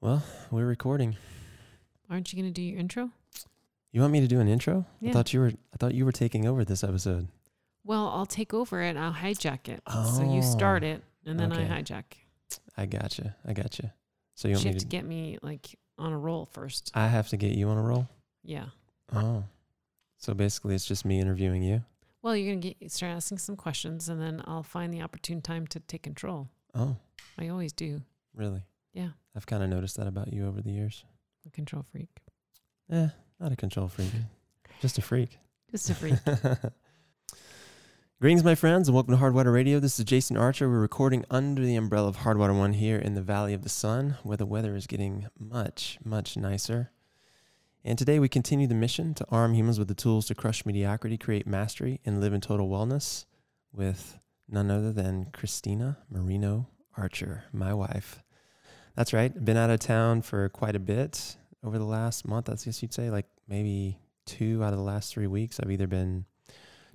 Well, we're recording. Aren't you going to do your intro? You want me to do an intro? Yeah. I thought you were I thought you were taking over this episode. Well, I'll take over it. I'll hijack it. So you oh. start Oh, it, and then okay. I hijack. I gotcha. I gotcha. So you You want me have to, to get me like on a roll first. I have to get you on a roll? Yeah. Oh. So basically it's just me interviewing you. Well, you're gonna get start asking some questions, and then I'll find the opportune time to take control. Oh, I always do. really? Yeah. I've kind of noticed that about you over the years. A control freak. Eh, not a control freak. just a freak. Just a freak. Greetings, my friends, and welcome to Hardwater Radio. This is Jason Archer. We're recording under the umbrella of Hardwater One here in the Valley of the Sun, where the weather is getting much, much nicer. And today we continue the mission to arm humans with the tools to crush mediocrity, create mastery, and live in total wellness with none other than Christina Marino Archer, my wife. That's right. Been out of town for quite a bit over the last month, I guess you'd say, like maybe two out of the last three weeks. I've either been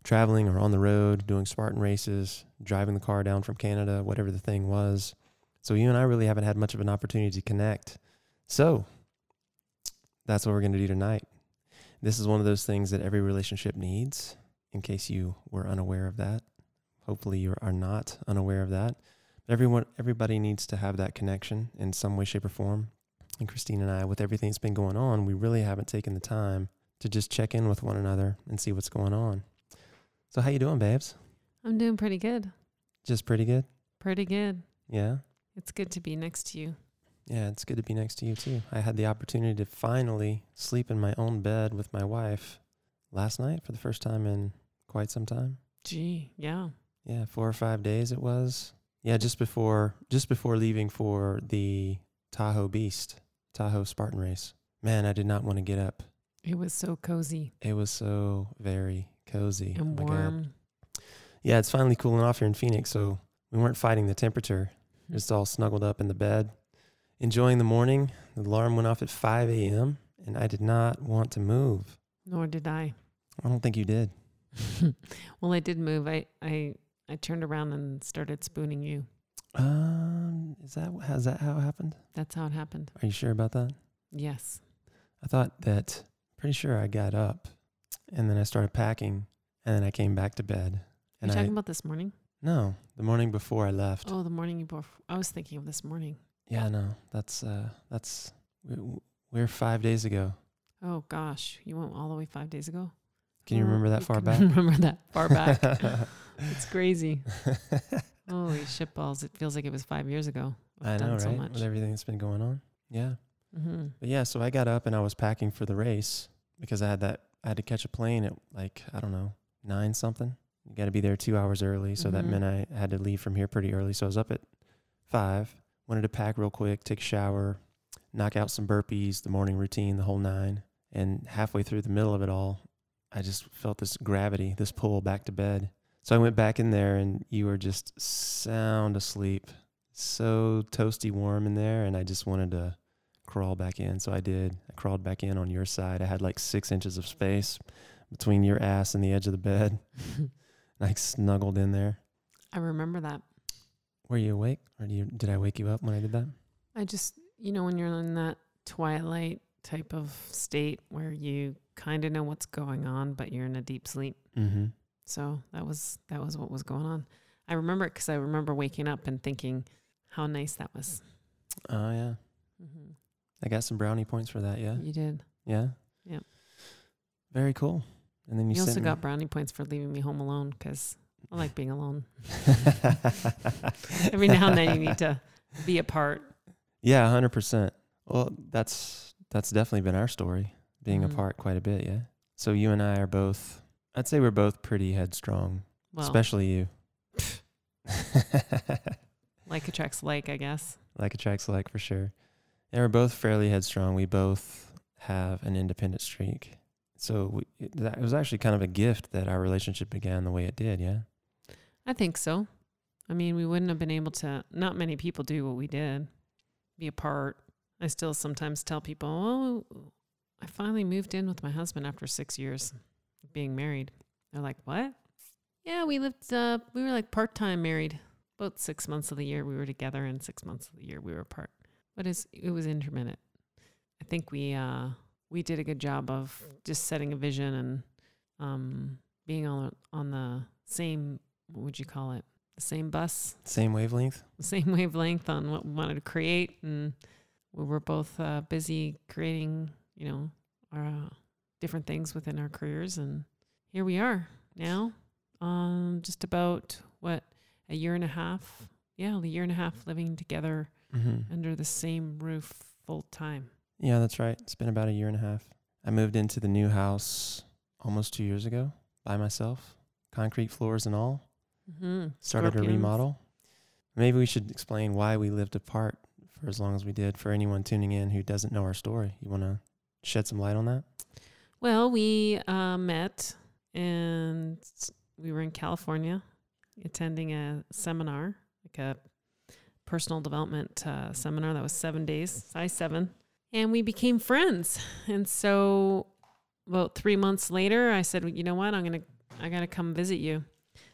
traveling or on the road, doing Spartan races, driving the car down from Canada, whatever the thing was. So you and I really haven't had much of an opportunity to connect. So that's what we're going to do tonight. This is one of those things that every relationship needs, in case you were unaware of that. Hopefully you are not unaware of that. Everyone everybody needs to have that connection in some way, shape, or form. And Christine and I, with everything that's been going on, we really haven't taken the time to just check in with one another and see what's going on. So how you doing, babes? I'm doing pretty good. Just pretty good? Pretty good. Yeah. It's good to be next to you. Yeah, it's good to be next to you too. I had the opportunity to finally sleep in my own bed with my wife last night for the first time in quite some time. Gee, yeah. Yeah, 4 or 5 days it was. Yeah, just before just before leaving for the Tahoe Beast, Tahoe Spartan race. Man, I did not want to get up. It was so cozy It was so very cozy. and Oh my God. warm. Yeah, it's finally cooling off here in Phoenix, so we weren't fighting the temperature. Hmm. Just all snuggled up in the bed, enjoying the morning. The alarm went off at 5 a.m., and I did not want to move. Nor did I. I don't think you did. well, I did move. I, I I turned around and started spooning you. Um, is that has that how it happened? That's how it happened. Are you sure about that? Yes. I thought that. Pretty sure I got up, and then I started packing, and then I came back to bed. Are And you I talking about this morning? no, the morning before I left. Oh, the morning you before. I was thinking of this morning. Yeah, no, that's uh, that's we're, we're five days ago. Oh gosh, you went all the way five days ago. Can you Oh, remember that far can back? Remember that far back? it's crazy. Holy shitballs! It feels like it was five years ago. I I've know, done right? so much. With everything that's been going on. Yeah. hmm But yeah, so I got up and I was packing for the race because I had that I had to catch a plane at like, I don't know, nine something. You gotta be there two hours early. So that Mhm. meant I had to leave from here pretty early. So I was up at five, wanted to pack real quick, take a shower, knock out some burpees, the morning routine, the whole nine. And halfway through the middle of it all, I just felt this gravity, this pull back to bed. So I went back in there and you were just sound asleep. So toasty warm in there. And I just wanted to crawl back in. So I did. I crawled back in on your side. I had like six inches of space between your ass and the edge of the bed. and I snuggled in there. I remember that. Were you awake, or do you, did I wake you up when I did that? I just, you know, when you're in that twilight type of state where you kind of know what's going on, but you're in a deep sleep. Mm-hmm. So that was that was what was going on. I remember it because I remember waking up and thinking how nice that was. Oh yeah, mm-hmm. I got some brownie points for that. Yeah, You did. yeah, Yep. Very cool. And then you, You, also got brownie points for leaving me home alone because I like being alone. Every now and then you need to be apart. yeah, hundred percent. Well, that's that's definitely been our story, being Mhm. apart quite a bit. Yeah. So you and I are both. I'd say we're both pretty headstrong, Well, especially you. like attracts like, I guess. like attracts like for sure. And we're both fairly headstrong. We both have an independent streak. So we, it, that, it was actually kind of a gift that our relationship began the way it did. Yeah. I think so. I mean, we wouldn't have been able to, not many people do what we did, be apart. I still sometimes tell people, oh, I finally moved in with my husband after six years of being married. They're like, what? Yeah, we lived, uh, we were like part time married. About six months of the year we were together, and six months of the year we were apart. but it's it was intermittent. I think we uh we did a good job of just setting a vision and um being on on the same what would you call it? The same bus, Same wavelength. the same wavelength on what we wanted to create and we were both uh, busy creating, you know, our uh, different things within our careers and here we are now. Um just about what a year and a half. Yeah, a year and a half living together Mm-hmm. under the same roof full time. Yeah, that's right. It's been about a year and a half. I moved into the new house almost two years ago by myself, concrete floors and all. Mm-hmm. Started a remodel. Maybe we should explain why we lived apart for as long as we did for anyone tuning in who doesn't know our story. You want to shed some light on that? Well, we uh, met and we were in California attending a seminar, like a personal development uh, seminar that was seven days, size seven. And we became friends. And so about three months later, I said, you know what? I'm going to, I got to come visit you.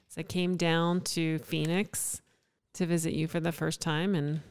So I came down to Phoenix to visit you for the first time. And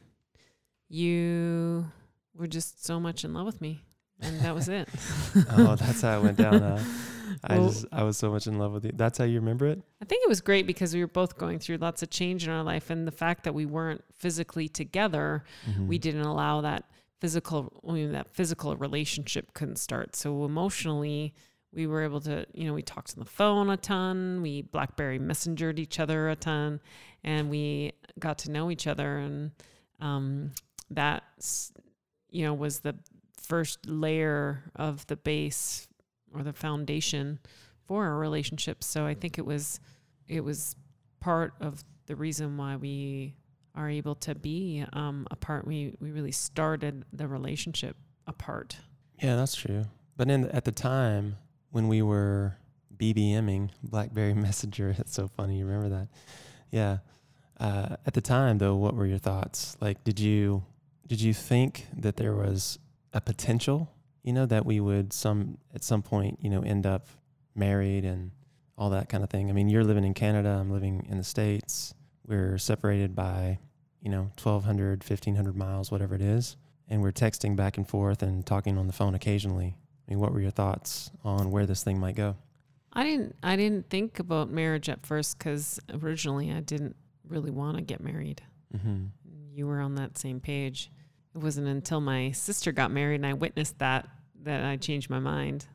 you were just so much in love with me. And that was it. oh, that's how it went down. Huh? I Well- just I was so much in love with you. That's how you remember it? I think it was great because we were both going through lots of change in our life, and the fact that we weren't physically together, we Mhm. didn't allow that physical, I mean, that physical relationship couldn't start. So emotionally, we were able to, you know, we talked on the phone a ton, we BlackBerry messengered each other a ton, and we got to know each other, and um, that, you know, was the first layer of the base or the foundation for our relationship. So I think it was it was part of the reason why we are able to be um, apart. We we really started the relationship apart. Yeah, that's true. But in at the time when we were BBMing BlackBerry Messenger, it's so funny. You remember that? Yeah. Uh, at the time, though, what were your thoughts? Like, did you did you think that there was a potential, you know, that we would some at some point, you know, end up married and all that kind of thing? I mean, you're living in Canada. I'm living in the states. We're separated by, you know, 1,200, 1,500 miles, whatever it is, and we're texting back and forth and talking on the phone occasionally. I mean, what were your thoughts on where this thing might go? I didn't I didn't think about marriage at first because originally I didn't really want to get married. Mm-hmm. You were on that same page. It wasn't until my sister got married and I witnessed that that I changed my mind.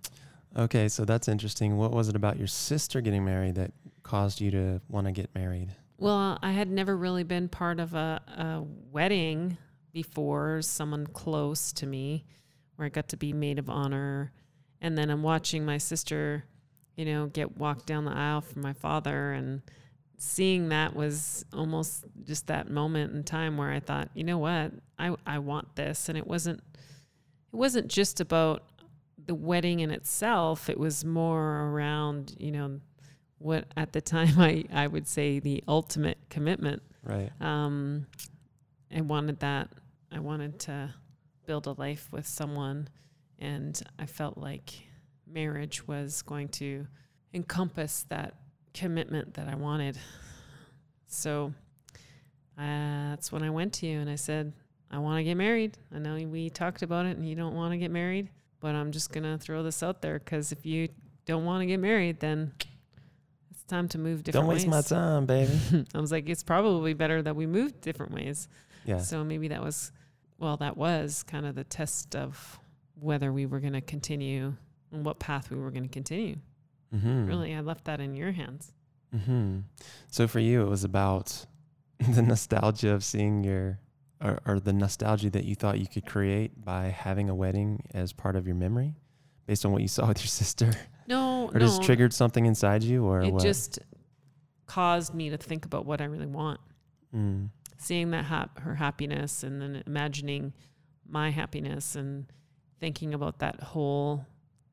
Okay, so that's interesting. What was it about your sister getting married that caused you to want to get married? Well, I had never really been part of a, a wedding before, someone close to me, where I got to be maid of honor. And then I'm watching my sister, you know, get walked down the aisle from my father. And seeing that was almost just that moment in time where I thought, you know what, I, I want this. And it wasn't, it wasn't just about the wedding in itself. It was more around, you know, what at the time I, I would say the ultimate commitment. Right. Um, I wanted that. I wanted to build a life with someone, and I felt like marriage was going to encompass that commitment that I wanted. So uh, that's when I went to you and I said, I want to get married. I know we talked about it and you don't want to get married, but I'm just going to throw this out there because if you don't want to get married, then it's time to move different Don't waste ways. my time, baby. I was like, it's probably better that we moved different ways. Yeah. So maybe that was, well, that was kind of the test of whether we were going to continue and what path we were going to continue. Mm-hmm. Really, I left that in your hands. Mm-hmm. So for you, it was about the nostalgia of seeing your, or, or the nostalgia that you thought you could create by having a wedding as part of your memory, based on what you saw with your sister, No, or no, just triggered something inside you, or it what? just caused me to think about what I really want. Mm. Seeing that hap- her happiness, and then imagining my happiness, and thinking about that whole,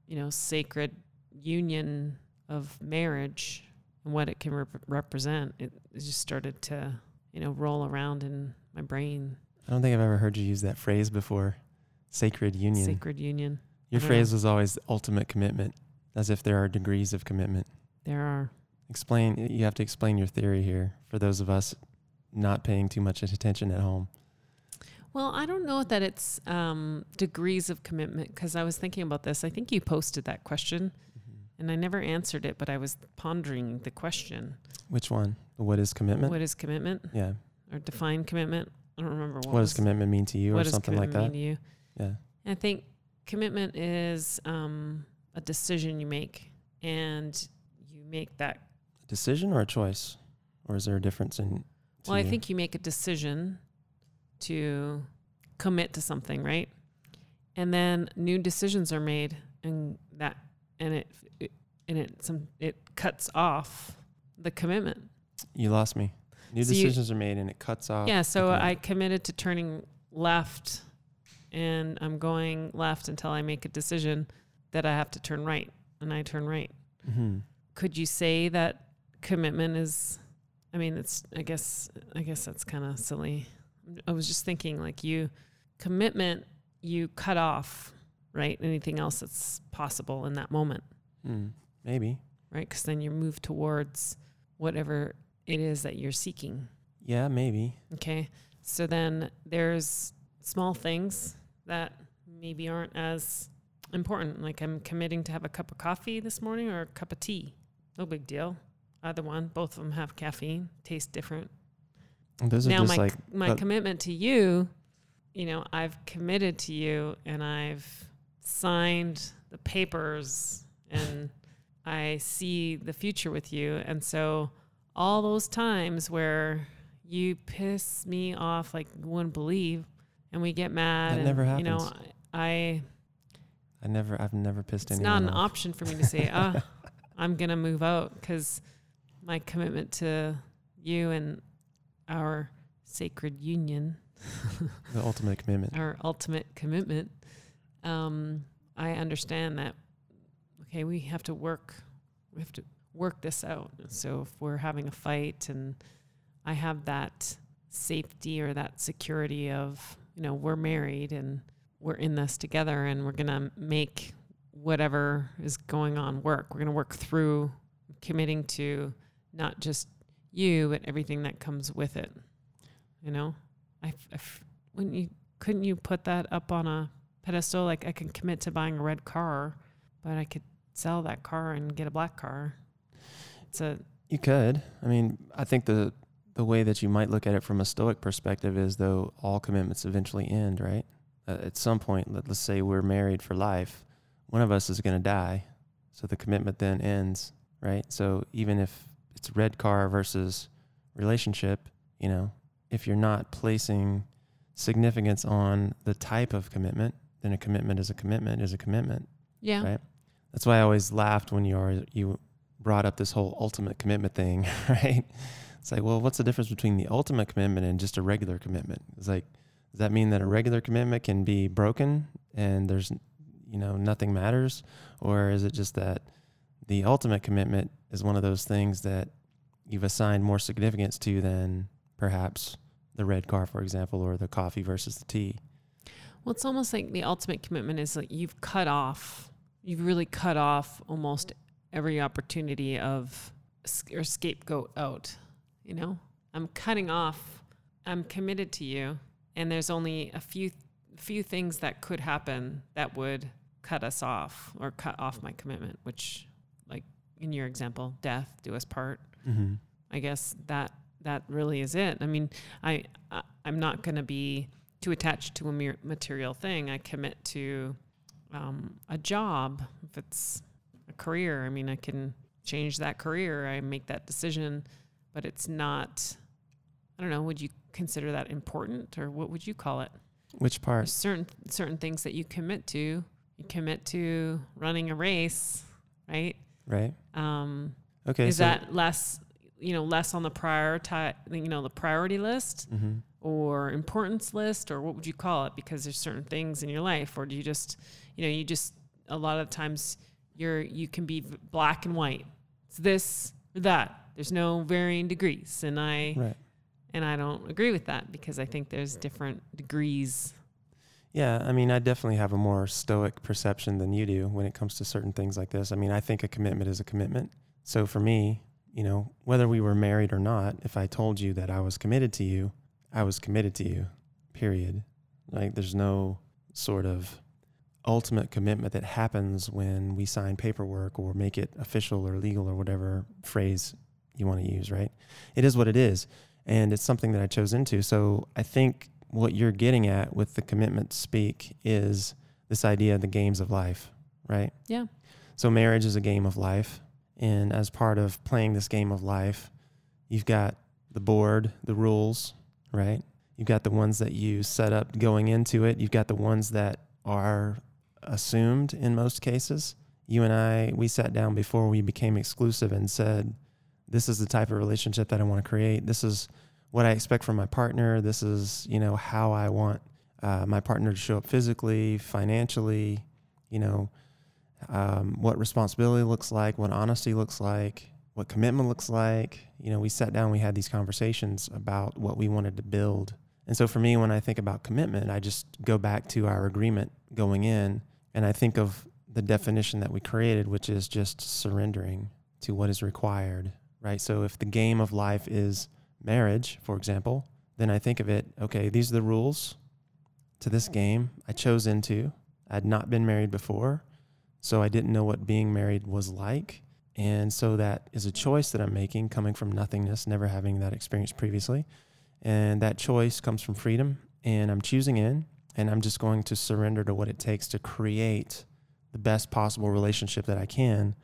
you know, sacred union of marriage and what it can rep- represent. It, it just started to, you know, roll around in my brain. I don't think I've ever heard you use that phrase before. Sacred union. Sacred union. Your phrase was always ultimate commitment, as if there are degrees of commitment. There are. Explain. You have to explain your theory here for those of us not paying too much attention at home. Well, I don't know that it's um, degrees of commitment because I was thinking about this. I think you posted that question and I never answered it, but I was pondering the question. Which one? What is commitment? What is commitment yeah. or define commitment? I don't remember what, What, does commitment mean to you or something like commitment that? mean to you? Yeah. I think commitment is um, a decision you make, and you make that. A decision or a choice? Or is there a difference in Well, I think you make a decision to commit to something, right? And then new decisions are made, and that and it, it and it some it cuts off the commitment. you lost me. New So you- decisions are made and it cuts off. Yeah, so I committed to turning left and I'm going left until I make a decision that I have to turn right and I turn right. Mhm. Could you say that commitment is I mean it's I guess I guess that's kind of silly. I was just thinking like you commitment you cut off, right? Anything else that's possible in that moment, Mm, maybe. right? Cuz then you move towards whatever it is that you're seeking. Yeah, maybe. Okay. So then there's small things that maybe aren't as important. Like I'm committing to have a cup of coffee this morning or a cup of tea. No big deal. Either one. Both of them have caffeine, taste different. Those now just my like my commitment to you, you know, I've committed to you and I've signed the papers and I see the future with you. And so all those times where you piss me off like you wouldn't believe and we get mad That and never you know happens. I I never I've never pissed it's anyone It's not an off. option for me to say ah I'm gonna move out because my commitment to you and our sacred union The ultimate commitment. our ultimate commitment, um, I understand that. Okay, we have to work. We have to work this out. So if we're having a fight, and I have that safety or that security of, you know, we're married and we're in this together, and we're gonna make whatever is going on work. We're gonna work through committing to not just you, but everything that comes with it. You know, I, I wouldn't you couldn't you put that up on a pedestal like i can commit to buying a red car but i could sell that car and get a black car it's a You could. I mean, I think the the way that you might look at it from a stoic perspective is though all commitments eventually end, right? Uh, at some point, let, let's say we're married for life, one of us is going to die, so the commitment then ends, right? So even if it's red car versus relationship, you know, if you're not placing significance on the type of commitment, then a commitment is a commitment is a commitment. yeah Right. That's why I always laughed when you are you brought up this whole ultimate commitment thing, right? It's like, well, what's the difference between the ultimate commitment and just a regular commitment? It's like, does that mean that a regular commitment can be broken and there's, you know, nothing matters, or is it just that the ultimate commitment is one of those things that you've assigned more significance to than perhaps the red car, for example, or the coffee versus the tea? Well it's almost like the ultimate commitment is like you've cut off you've really cut off almost every opportunity of or scapegoat out you know i'm cutting off i'm committed to you and there's only a few few things that could happen that would cut us off or cut off my commitment which like in your example death do us part Mm-hmm. I guess that that really is it. I mean, I, I I'm not going to be too attached to a material thing. I commit to um, a job. If it's a career, I mean, I can change that career. I make that decision, but it's not. I don't know. Would you consider that important, or what would you call it? Which part? There's certain certain things that you commit to. You commit to running a race, right? Right. Um, Okay. is so, that less you know less on the priority you know the priority list hmm or importance list or what would you call it because there's certain things in your life or do you just you know you just a lot of times you're you can be black and white it's this or that there's no varying degrees and i Right. and i don't agree with that because i think there's different degrees Yeah, I mean, I definitely have a more stoic perception than you do when it comes to certain things like this. I mean, I think a commitment is a commitment. So for me, you know, whether we were married or not, if I told you that I was committed to you, I was committed to you, period. Like there's no sort of ultimate commitment that happens when we sign paperwork or make it official or legal or whatever phrase you want to use, right? It is what it is. And it's something that I chose into. So I think what you're getting at with the commitment speak is this idea of the games of life, right? Yeah. So marriage is a game of life. And as part of playing this game of life, you've got the board, the rules, right? You've got the ones that you set up going into it. You've got the ones that are assumed in most cases. You and I, we sat down before we became exclusive and said, this is the type of relationship that I want to create. This is what I expect from my partner. This is, you know, how I want uh, my partner to show up physically, financially, you know, um, what responsibility looks like, what honesty looks like, what commitment looks like. You know, we sat down, we had these conversations about what we wanted to build. And so for me, when I think about commitment, I just go back to our agreement going in and I think of the definition that we created, which is just surrendering to what is required, right? So if the game of life is marriage, for example, then I think of it, okay, these are the rules to this game I chose into. I'd not been married before, so I didn't know what being married was like. And so that is a choice that I'm making coming from nothingness, never having that experience previously. And that choice comes from freedom, and I'm choosing in, and I'm just going to surrender to what it takes to create the best possible relationship that I can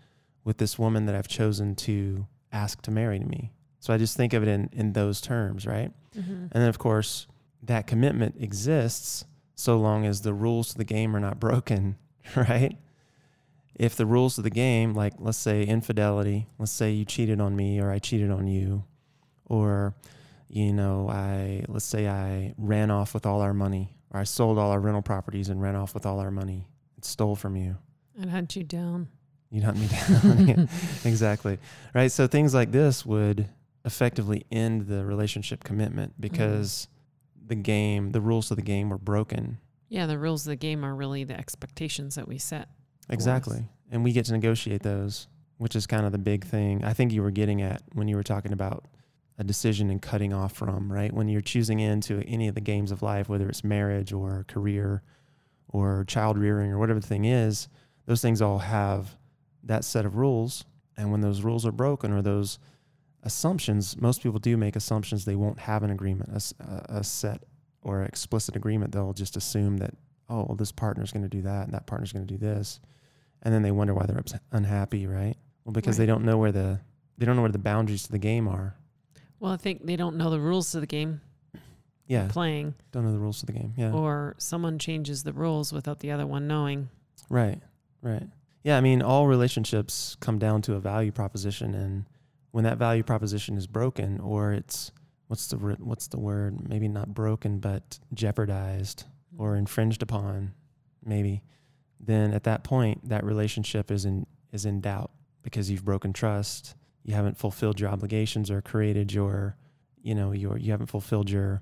with this woman that I've chosen to ask to marry me. So I just think of it in, in those terms, right? Mm-hmm. And then, of course, that commitment exists so long as the rules to the game are not broken, right? If the rules of the game, like let's say infidelity, let's say you cheated on me or I cheated on you, or, you know, I, let's say I ran off with all our money, or I sold all our rental properties and ran off with all our money and stole from you. I'd hunt you down. You'd hunt me down. exactly. Right. So things like this would effectively end the relationship commitment mm-hmm. because the game, the rules of the game were broken. Yeah, the rules of the game are really the expectations that we set. Exactly. And we get to negotiate those, which is kind of the big thing. I think you were getting at when you were talking about a decision and cutting off from, right? When you're choosing into any of the games of life, whether it's marriage or career or child rearing or whatever the thing is, those things all have that set of rules. And when those rules are broken or those assumptions, most people do make assumptions they won't have an agreement, a set or explicit agreement. They'll just assume that, oh, well, this partner's going to do that and that partner's going to do this. And then they wonder why they're ups- unhappy, right? Well, because they don't know where the they don't know where the boundaries to the game are. Well, I think they don't know the rules of the game Yeah, playing, don't know the rules of the game. Yeah, or someone changes the rules without the other one knowing. right, right. Yeah, I mean, all relationships come down to a value proposition, and when that value proposition is broken, or it's what's the what's the word? Maybe not broken, but jeopardized or mm-hmm. infringed upon, maybe. Then at that point, that relationship is in is in doubt because you've broken trust. You haven't fulfilled your obligations or created your, you know, your you haven't fulfilled your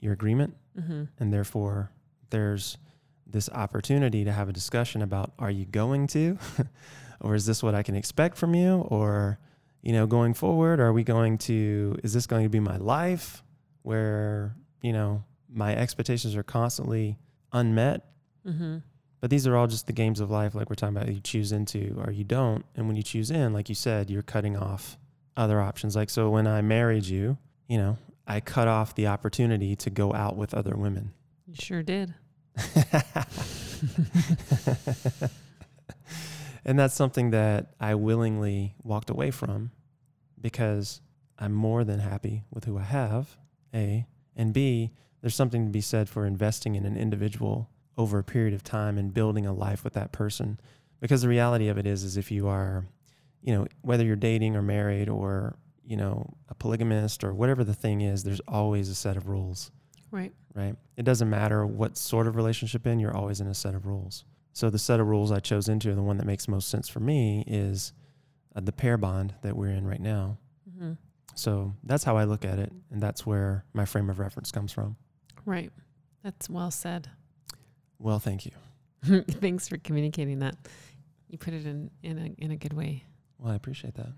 your agreement Mm-hmm. and therefore there's this opportunity to have a discussion about are you going to or is this what i can expect from you or you know going forward are we going to is this going to be my life where you know my expectations are constantly unmet Mm-hmm. But these are all just the games of life like we're talking about you choose into or you don't and when you choose in like you said you're cutting off other options like so when i married you you know i cut off the opportunity to go out with other women You sure did. and that's something that I willingly walked away from because I'm more than happy with who I have, A. And B, there's something to be said for investing in an individual over a period of time and building a life with that person. Because the reality of it is, is if you are, you know, whether you're dating or married or, you know, a polygamist or whatever the thing is, there's always a set of rules Right. right? It doesn't matter what sort of relationship in, you're always in a set of rules. So the set of rules I chose into, the one that makes most sense for me is uh, the pair bond that we're in right now. Mm-hmm. So that's how I look at it, and that's where my frame of reference comes from. Right. That's well said. Well, thank you. Thanks for communicating that. You put it in in a in a good way. Well, I appreciate that.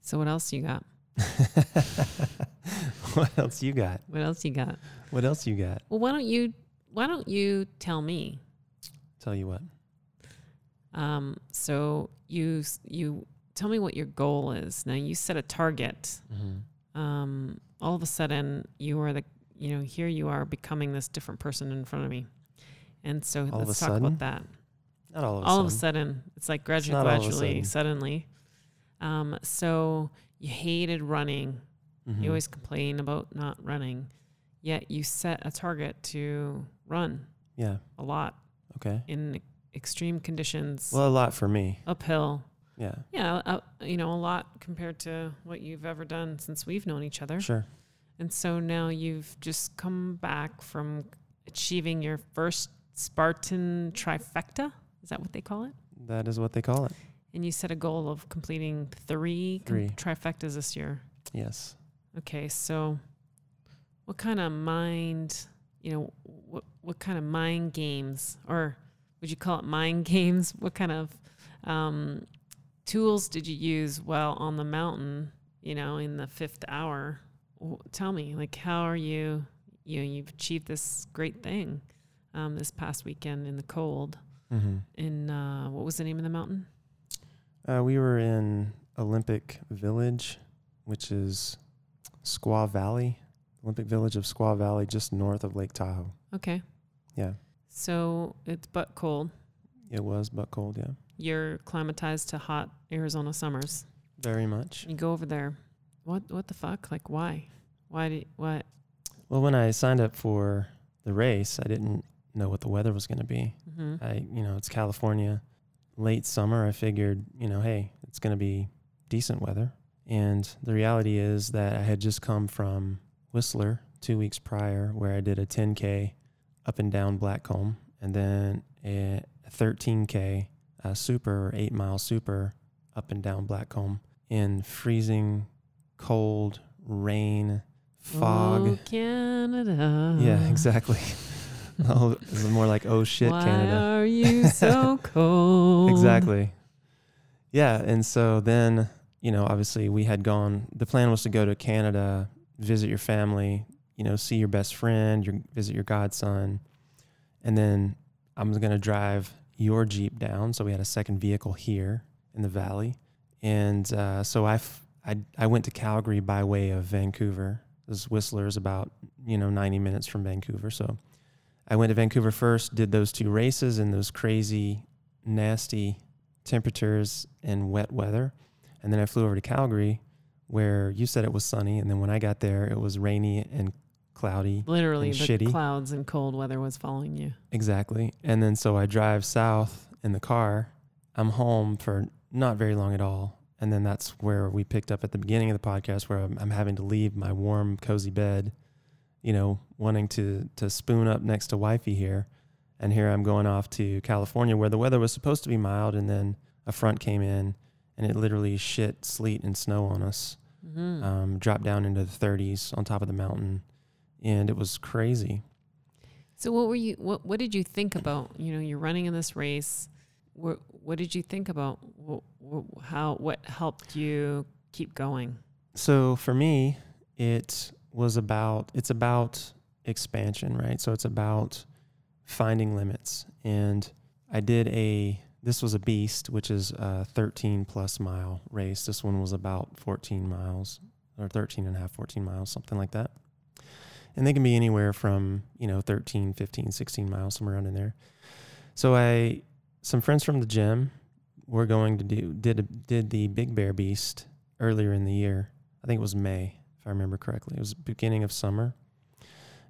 So what else you got? what else you got? What else you got? What else you got? Well, why don't you why don't you tell me? Tell you what. Um, so you you tell me what your goal is. Now you set a target. Mm-hmm. Um, all of a sudden you are the you know here you are becoming this different person in front of me, and so All let's talk sudden? about that. Not all of a all sudden. of a sudden, it's like gradually, not all of a gradually, sudden. suddenly. Um, so you hated running. Mhm. You always complain about not running, yet you set a target to run Yeah. a lot Okay. in extreme conditions, Well, a lot for me. uphill. Yeah. Yeah, uh, you know, a lot compared to what you've ever done since we've known each other. Sure. And so now you've just come back from achieving your first Spartan trifecta. Is that what they call it? That is what they call it. And you set a goal of completing three, com- trifectas this year. Yes. Okay, so what kind of mind, you know, what what kind of mind games, or would you call it mind games? What kind of um, tools did you use while on the mountain? You know, in the fifth hour. Tell me, like, how are you? You know, you've achieved this great thing um, this past weekend in the cold. Mm-hmm. In uh, what was the name of the mountain? Uh, we were in Olympic Village, which is Squaw Valley, Olympic Village of Squaw Valley, just north of Lake Tahoe. Okay, Yeah. so it's but cold. It was, but cold. Yeah. You're climatized to hot Arizona summers. Very much. You go over there. What what the fuck? Like why? Why did what? Well, when I signed up for the race, I didn't know what the weather was going to be. hmm I, you know, it's California, late summer. I figured, you know, hey, it's going to be decent weather. And the reality is that I had just come from Whistler two weeks prior, where I did a 10K up and down Blackcomb, and then a 13K uh, super or eight mile super up and down Blackcomb in freezing cold, rain, fog. Oh, Canada. Yeah, exactly. oh, it's more like oh shit, Why Canada. are you so cold? Exactly. Yeah, and so then you know, obviously we had gone. The plan was to go to Canada, visit your family, you know, see your best friend, your visit your godson, and then I'm gonna drive your jeep down. So we had a second vehicle here in the valley, and uh, so I, f- I I went to Calgary by way of Vancouver. This Whistler is about you know 90 minutes from Vancouver, so I went to Vancouver first, did those two races in those crazy, nasty temperatures and wet weather. And then I flew over to Calgary where you said it was sunny. And then when I got there, it was rainy and cloudy. Literally, the shitty. clouds and cold weather was following you. Exactly. And then so I drive south in the car. I'm home for not very long at all. And then that's where we picked up at the beginning of the podcast where I'm, I'm having to leave my warm, cozy bed, you know, wanting to, to spoon up next to wifey here. And here I'm going off to California where the weather was supposed to be mild. And then a front came in and it literally shit sleet and snow on us. hmm Um, dropped down into the 30s on top of the mountain. And it was crazy. so what were you? What what did you think about? You know, you're running in this race. What what did you think about? What, how what helped you keep going? So for me, it was about it's about expansion, right? So it's about finding limits. And I did a this was a beast, which is a 13 plus mile race. This one was about 14 miles or 13 and a half, 14 miles, something like that. And they can be anywhere from, you know, 13, 15, 16 miles, somewhere around in there. So I some friends from the gym were going to do did did the Big Bear Beast earlier in the year. I think it was May, if I remember correctly. It was beginning of summer.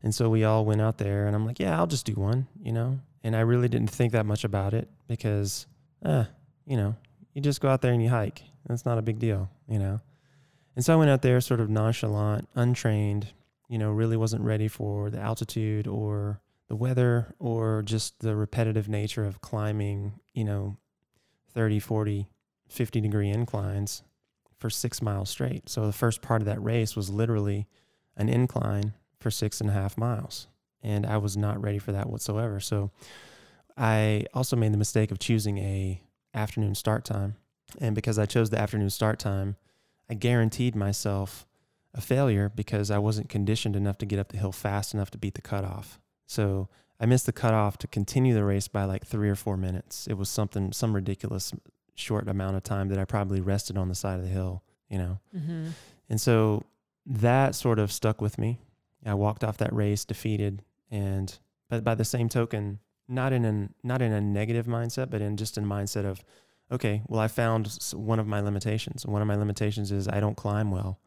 And so we all went out there and I'm like, yeah, I'll just do one, you know? And I really didn't think that much about it because, uh, you know, you just go out there and you hike. That's not a big deal, you know? And so I went out there sort of nonchalant, untrained, you know, really wasn't ready for the altitude or the weather or just the repetitive nature of climbing, you know, 30, 40, 50 degree inclines for six miles straight. So the first part of that race was literally an incline for six and a half miles. And I was not ready for that whatsoever. So I also made the mistake of choosing a afternoon start time. And because I chose the afternoon start time, I guaranteed myself a failure because I wasn't conditioned enough to get up the hill fast enough to beat the cutoff. So I missed the cutoff to continue the race by like three or four minutes. It was something, some ridiculous short amount of time that I probably rested on the side of the hill, you know? Mm-hmm. And so that sort of stuck with me. I walked off that race defeated and but by the same token, not in an not in a negative mindset, but in just a mindset of okay, well I found one of my limitations. One of my limitations is I don't climb well.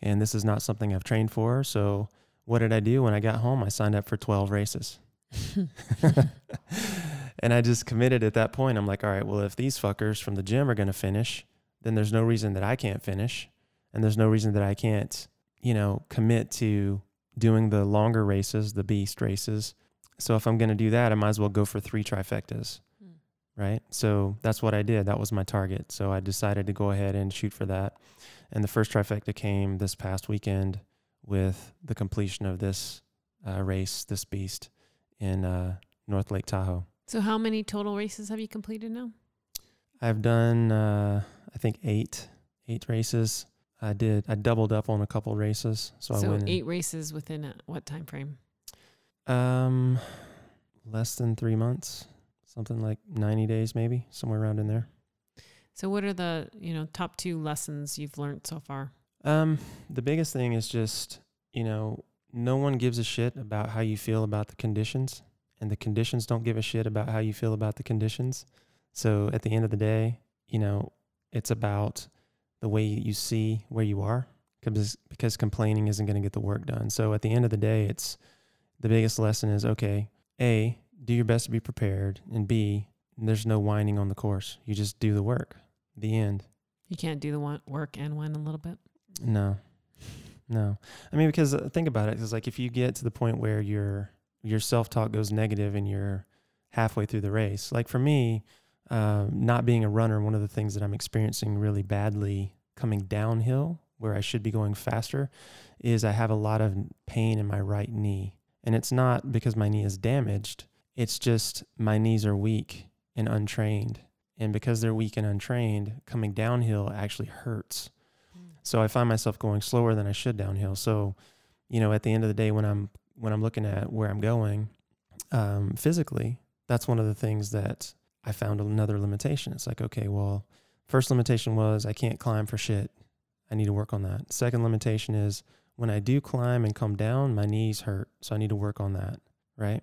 And this is not something I've trained for, so what did I do when I got home? I signed up for 12 races. and I just committed at that point. I'm like, all right, well, if these fuckers from the gym are going to finish, then there's no reason that I can't finish. And there's no reason that I can't, you know, commit to doing the longer races, the beast races. So if I'm going to do that, I might as well go for three trifectas. Hmm. Right. So that's what I did. That was my target. So I decided to go ahead and shoot for that. And the first trifecta came this past weekend with the completion of this uh, race, this beast in uh, North Lake Tahoe. So how many total races have you completed now? I've done, uh, I think eight, eight races. I did. I doubled up on a couple races, so, I So went. in- eight races within a, what time frame? Um, less than three months, something like ninety days, maybe somewhere around in there. So what are the you know top two lessons you've learned so far? Um, the biggest thing is just you know no one gives a shit about how you feel about the conditions, and the conditions don't give a shit about how you feel about the conditions. So at the end of the day, you know, it's about the way you see where you are, because because complaining isn't going to get the work done. So at the end of the day, it's the biggest lesson is okay. A, do your best to be prepared, and B, there's no whining on the course. You just do the work. The end. You can't do the work and win a little bit. No, no. I mean, because uh, think about it. It's like if you get to the point where your your self talk goes negative and you're halfway through the race. Like for me, uh, not being a runner, one of the things that I'm experiencing really badly coming downhill, where I should be going faster, is I have a lot of pain in my right knee, and it's not because my knee is damaged. It's just my knees are weak and untrained. And because they're weak and untrained, coming downhill actually hurts. So I find myself going slower than I should downhill. So, you know, at the end of the day, when I'm when I'm looking at where I'm going um, physically, that's one of the things that I found another limitation. It's like, okay, well, first limitation was I can't climb for shit. I need to work on that. Second limitation is when I do climb and come down, my knees hurt. So I need to work on that. Right.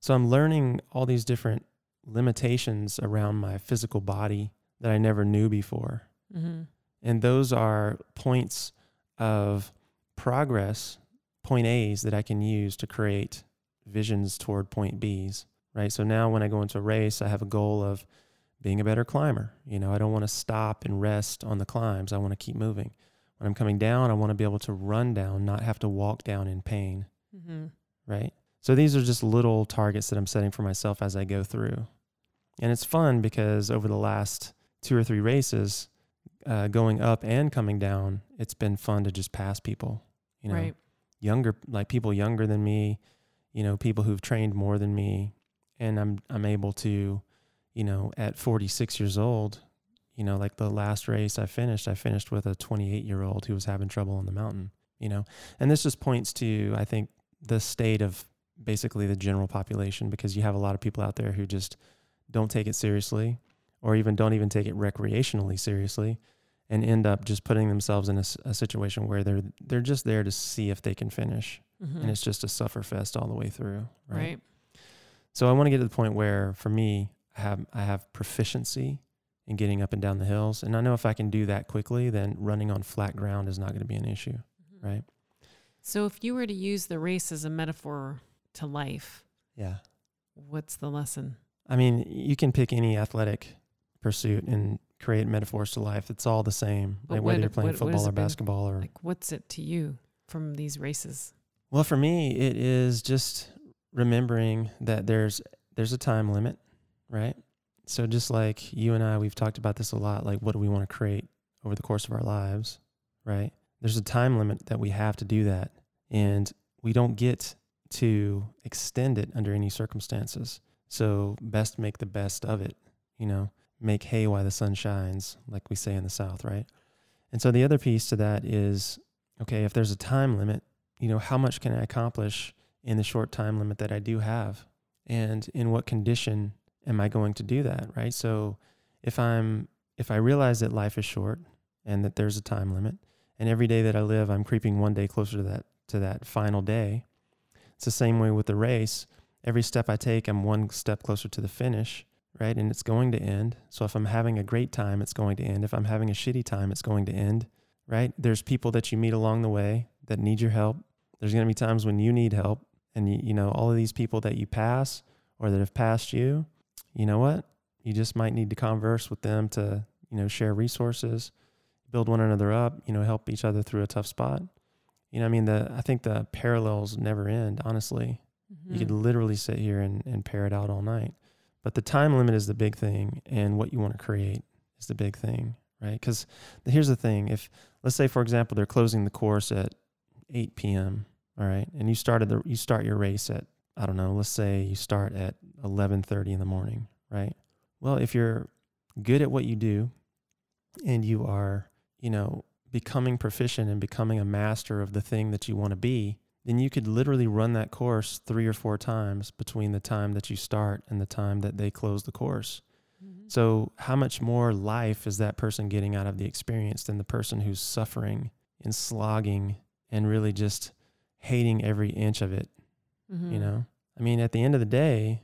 So I'm learning all these different limitations around my physical body that I never knew before. Mm-hmm. And those are points of progress, point A's that I can use to create visions toward point B's, right? So now when I go into a race, I have a goal of being a better climber. You know, I don't want to stop and rest on the climbs. I want to keep moving. When I'm coming down, I want to be able to run down, not have to walk down in pain, Mm-hmm. right? So these are just little targets that I'm setting for myself as I go through. And it's fun because over the last two or three races, uh, going up and coming down, it's been fun to just pass people, you know, right. Younger, like people younger than me, you know, people who've trained more than me. And I'm, I'm able to, you know, at 46 years old, you know, like the last race I finished, I finished with a 28 year old who was having trouble on the mountain, you know, and this just points to, I think, the state of basically the general population because you have a lot of people out there who just don't take it seriously or even don't even take it recreationally seriously and end up just putting themselves in a situation where they're they're just there to see if they can finish Mm-hmm. and it's just a suffer fest all the way through right, right. so i want to get to the point where for me i have i have proficiency in getting up and down the hills and i know if i can do that quickly then running on flat ground is not going to be an issue Mm-hmm. right So if you were to use the race as a metaphor to life, yeah what's the lesson? I mean, you can pick any athletic pursuit and create metaphors to life. It's all the same, like what- whether you're playing what- what football or it been? basketball or. Like, what's it to you from these races? Well, for me, it is just remembering that there's there's a time limit, right? So just like you and I, we've talked about this a lot. Like, what do we want to create over the course of our lives, right? There's a time limit that we have to do that, and we don't get to extend it under any circumstances. So best make the best of it, you know, make hay while the sun shines, like we say in the South, right? And so the other piece to that is, okay, if there's a time limit, you know, how much can I accomplish in the short time limit that I do have? and in what condition am I going to do that, right? So if I'm if I realize that life is short and that there's a time limit and every day that I live I'm creeping one day closer to that to that final day. It's the same way with the race. Every step I take I'm one step closer to the finish, right? And it's going to end. So if I'm having a great time, it's going to end. If I'm having a shitty time, it's going to end, right? There's people that you meet along the way that need your help. There's going to be times when you need help and you, you know all of these people that you pass or that have passed you, you know what? You just might need to converse with them to, you know, share resources, build one another up, you know, help each other through a tough spot. You know, I mean, the I think the parallels never end. Honestly, Mm-hmm. you could literally sit here and, and pair it out all night. But the time limit is the big thing, and what you want to create is the big thing, right? Because here's the thing: if let's say, for example, they're closing the course at 8 p.m. All right, and you started the you start your race at I don't know, let's say you start at 11:30 in the morning, right? Well, if you're good at what you do and you are, you know, becoming proficient and becoming a master of the thing that you want to be, then you could literally run that course 3 or 4 times between the time that you start and the time that they close the course. Mhm. So, how much more life is that person getting out of the experience than the person who's suffering and slogging and really just hating every inch of it? You Mhm. know, I mean, at the end of the day,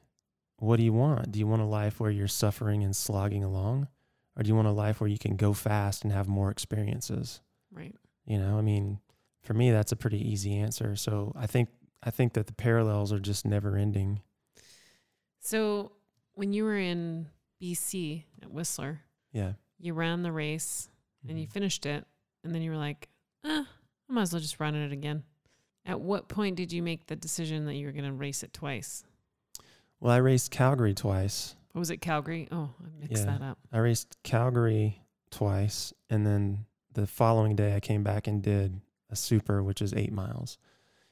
what do you want? Do you want a life where you're suffering and slogging along? Or do you want a life where you can go fast and have more experiences? Right. You know, I mean, for me, that's a pretty easy answer. So I think, I think that the parallels are just never ending. So when you were in BC at Whistler, Yeah. you ran the race and you Mhm. finished it, and then you were like, eh, I might as well just run it again. At what point did you make the decision that you were going to race it twice? Well, I raced Calgary twice. Or was it Calgary? Oh, I mixed Yeah. that up. I raced Calgary twice, and then the following day I came back and did a super, which is eight miles.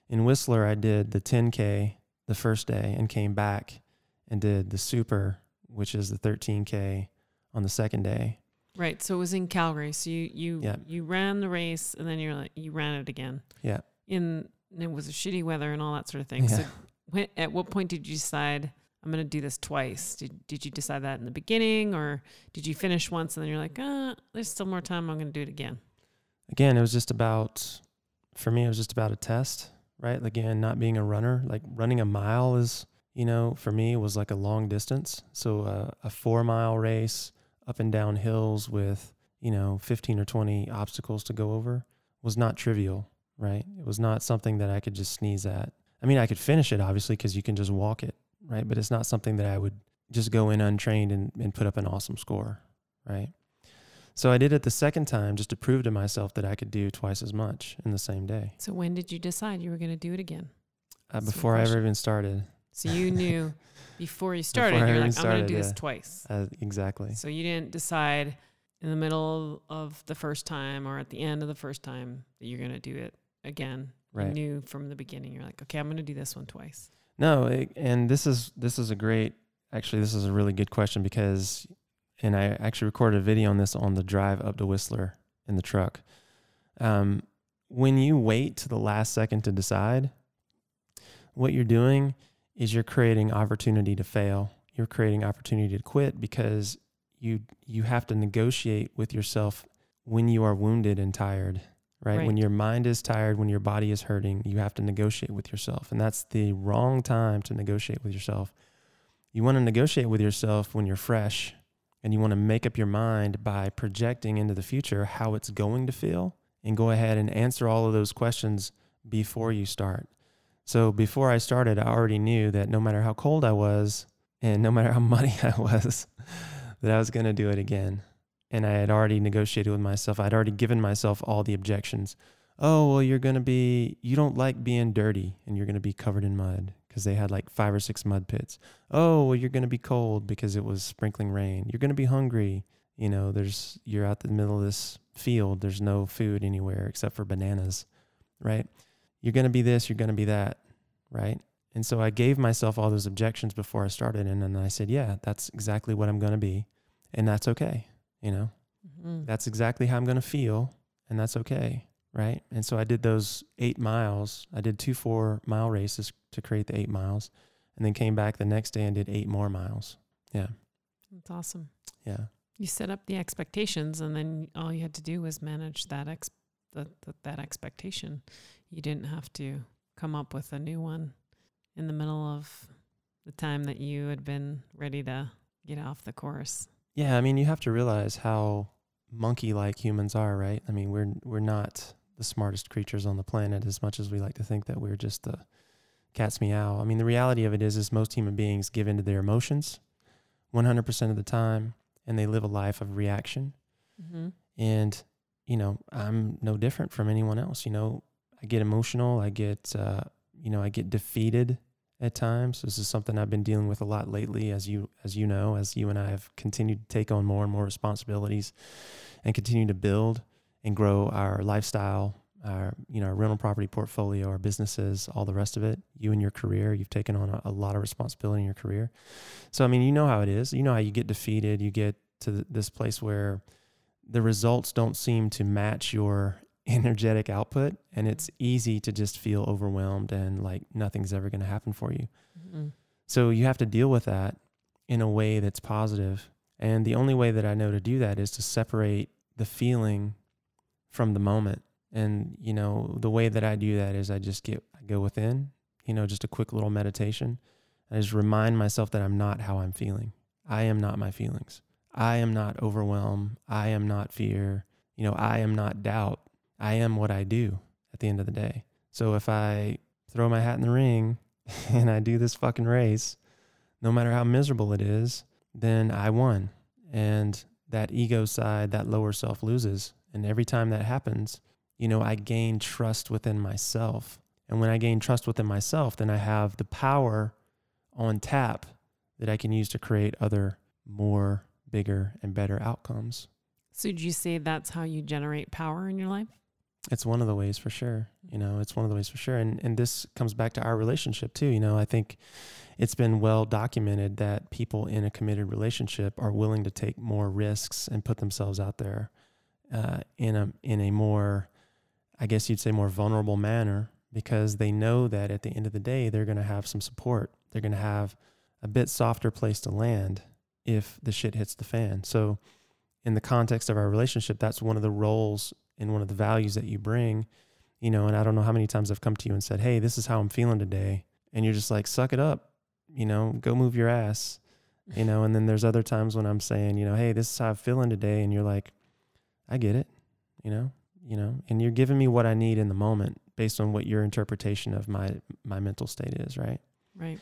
In Whistler, I did the 10K the first day and came back and did the super, which is the 13K on the second day. Right. So it was in Calgary. So you you Yeah. you ran the race and then you're like you ran it again. Yeah. In and it was a shitty weather and all that sort of thing. So when, at what point did you decide I'm going to do this twice? Did did you decide that in the beginning or did you finish once and then you're like, "Uh, there's still more time. I'm going to do it again." Again, it was just about, for me, it was just about a test, right? Again, not being a runner, like running a mile is, you know, for me, was like a long distance. So uh, a four mile race up and down hills with, you know, 15 or 20 obstacles to go over was not trivial, right? It was not something that I could just sneeze at. I mean, I could finish it obviously because you can just walk it, right? But it's not something that I would just go in untrained and, and put up an awesome score, right? So I did it the second time just to prove to myself that I could do twice as much in the same day So when did you decide you were going to do it again? uh, before I ever even started. So you knew before you started, I you're like, I'm going to started, do this twice. Uh, exactly. So you didn't decide in the middle of the first time or at the end of the first time that you're going to do it again. You Right. knew from the beginning. You're like, okay, I'm going to do this one twice. No, it, and this is this is a great. Actually, this is a really good question because, and I actually recorded a video on this on the drive up to Whistler in the truck. Um, when you wait to the last second to decide, what you're doing is you're creating opportunity to fail. You're creating opportunity to quit because you you have to negotiate with yourself when you are wounded and tired. Right? When your mind is tired, when your body is hurting, you have to negotiate with yourself. And that's the wrong time to negotiate with yourself. You want to negotiate with yourself when you're fresh and you want to make up your mind by projecting into the future how it's going to feel and go ahead and answer all of those questions before you start. So before I started, I already knew that no matter how cold I was and no matter how muddy I was, that I was going to do it again. And I had already negotiated with myself. I'd already given myself all the objections. Oh, well, you're going to be, you don't like being dirty and you're going to be covered in mud because they had like five or six mud pits. Oh, well, you're going to be cold because it was sprinkling rain. You're going to be hungry. You know, there's, you're out in the middle of this field. There's no food anywhere except for bananas, right? You're going to be this, you're going to be that, right? And so I gave myself all those objections before I started. And then I said, yeah, that's exactly what I'm going to be. And that's okay. You know, Mhm. that's exactly how I'm going to feel. And that's okay. Right. And so I did those eight miles. I did two four mile races to create the eight miles. and then came back the next day and did eight more miles. Yeah. That's awesome. Yeah. You set up the expectations, and then all you had to do was manage that ex- that, that that expectation. You didn't have to come up with a new one in the middle of the time that you had been ready to get off the course. Yeah, I mean, you have to realize how monkey-like humans are, right? I mean, we're we're not the smartest creatures on the planet as much as we like to think that we're just the cat's meow. I mean, the reality of it is is most human beings give into their emotions 100% of the time and they live a life of reaction. Mm-hmm. And you know, I'm no different from anyone else, you know. I get emotional, I get uh, you know, I get defeated at times. This is something I've been dealing with a lot lately, as you as you know, as you and I have continued to take on more and more responsibilities, and continue to build and grow our lifestyle, our you know our rental property portfolio, our businesses, all the rest of it. You and your career, you've taken on a, a lot of responsibility in your career. So I mean, you know how it is. You know how you get defeated. You get to th- this place where the results don't seem to match your energetic output and it's easy to just feel overwhelmed and like nothing's ever going to happen for you. Mm-hmm. So you have to deal with that in a way that's positive. And the only way that I know to do that is to separate the feeling from the moment. And you know, the way that I do that is I just get I go within, you know, just a quick little meditation. I just remind myself that I'm not how I'm feeling. I am not my feelings. I am not overwhelm. I am not fear. You know, I am not doubt. I am what I do at the end of the day. So if I throw my hat in the ring and I do this fucking race, no matter how miserable it is, then I won. And that ego side, that lower self loses. And every time that happens, you know, I gain trust within myself. And when I gain trust within myself, then I have the power on tap that I can use to create other more bigger and better outcomes. So, do you say that's how you generate power in your life? It's one of the ways for sure. You know, it's one of the ways for sure. And and this comes back to our relationship too. You know, I think it's been well documented that people in a committed relationship are willing to take more risks and put themselves out there uh, in a in a more, I guess you'd say, more vulnerable manner because they know that at the end of the day they're going to have some support. They're going to have a bit softer place to land if the shit hits the fan. So, in the context of our relationship, that's one of the roles and one of the values that you bring, you know, and I don't know how many times I've come to you and said, Hey, this is how I'm feeling today. And you're just like, suck it up, you know, go move your ass, you know, and then there's other times when I'm saying, you know, Hey, this is how I'm feeling today. And you're like, I get it, you know, you know, and you're giving me what I need in the moment based on what your interpretation of my, my mental state is. Right. Right.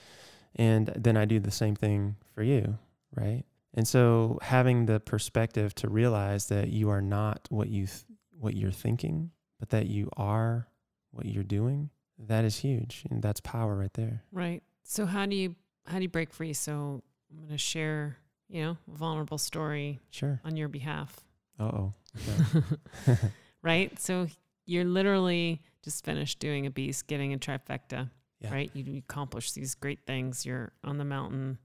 And then I do the same thing for you. Right. And so having the perspective to realize that you are not what you th- what you're thinking, but that you are what you're doing, that is huge. And that's power right there. Right. So how do you how do you break free? So I'm going to share, you know, a vulnerable story Sure. on your behalf. Uh oh. right? So you're literally just finished doing a beast, getting a trifecta, Yeah. right? You, you accomplished these great things. You're on the mountain.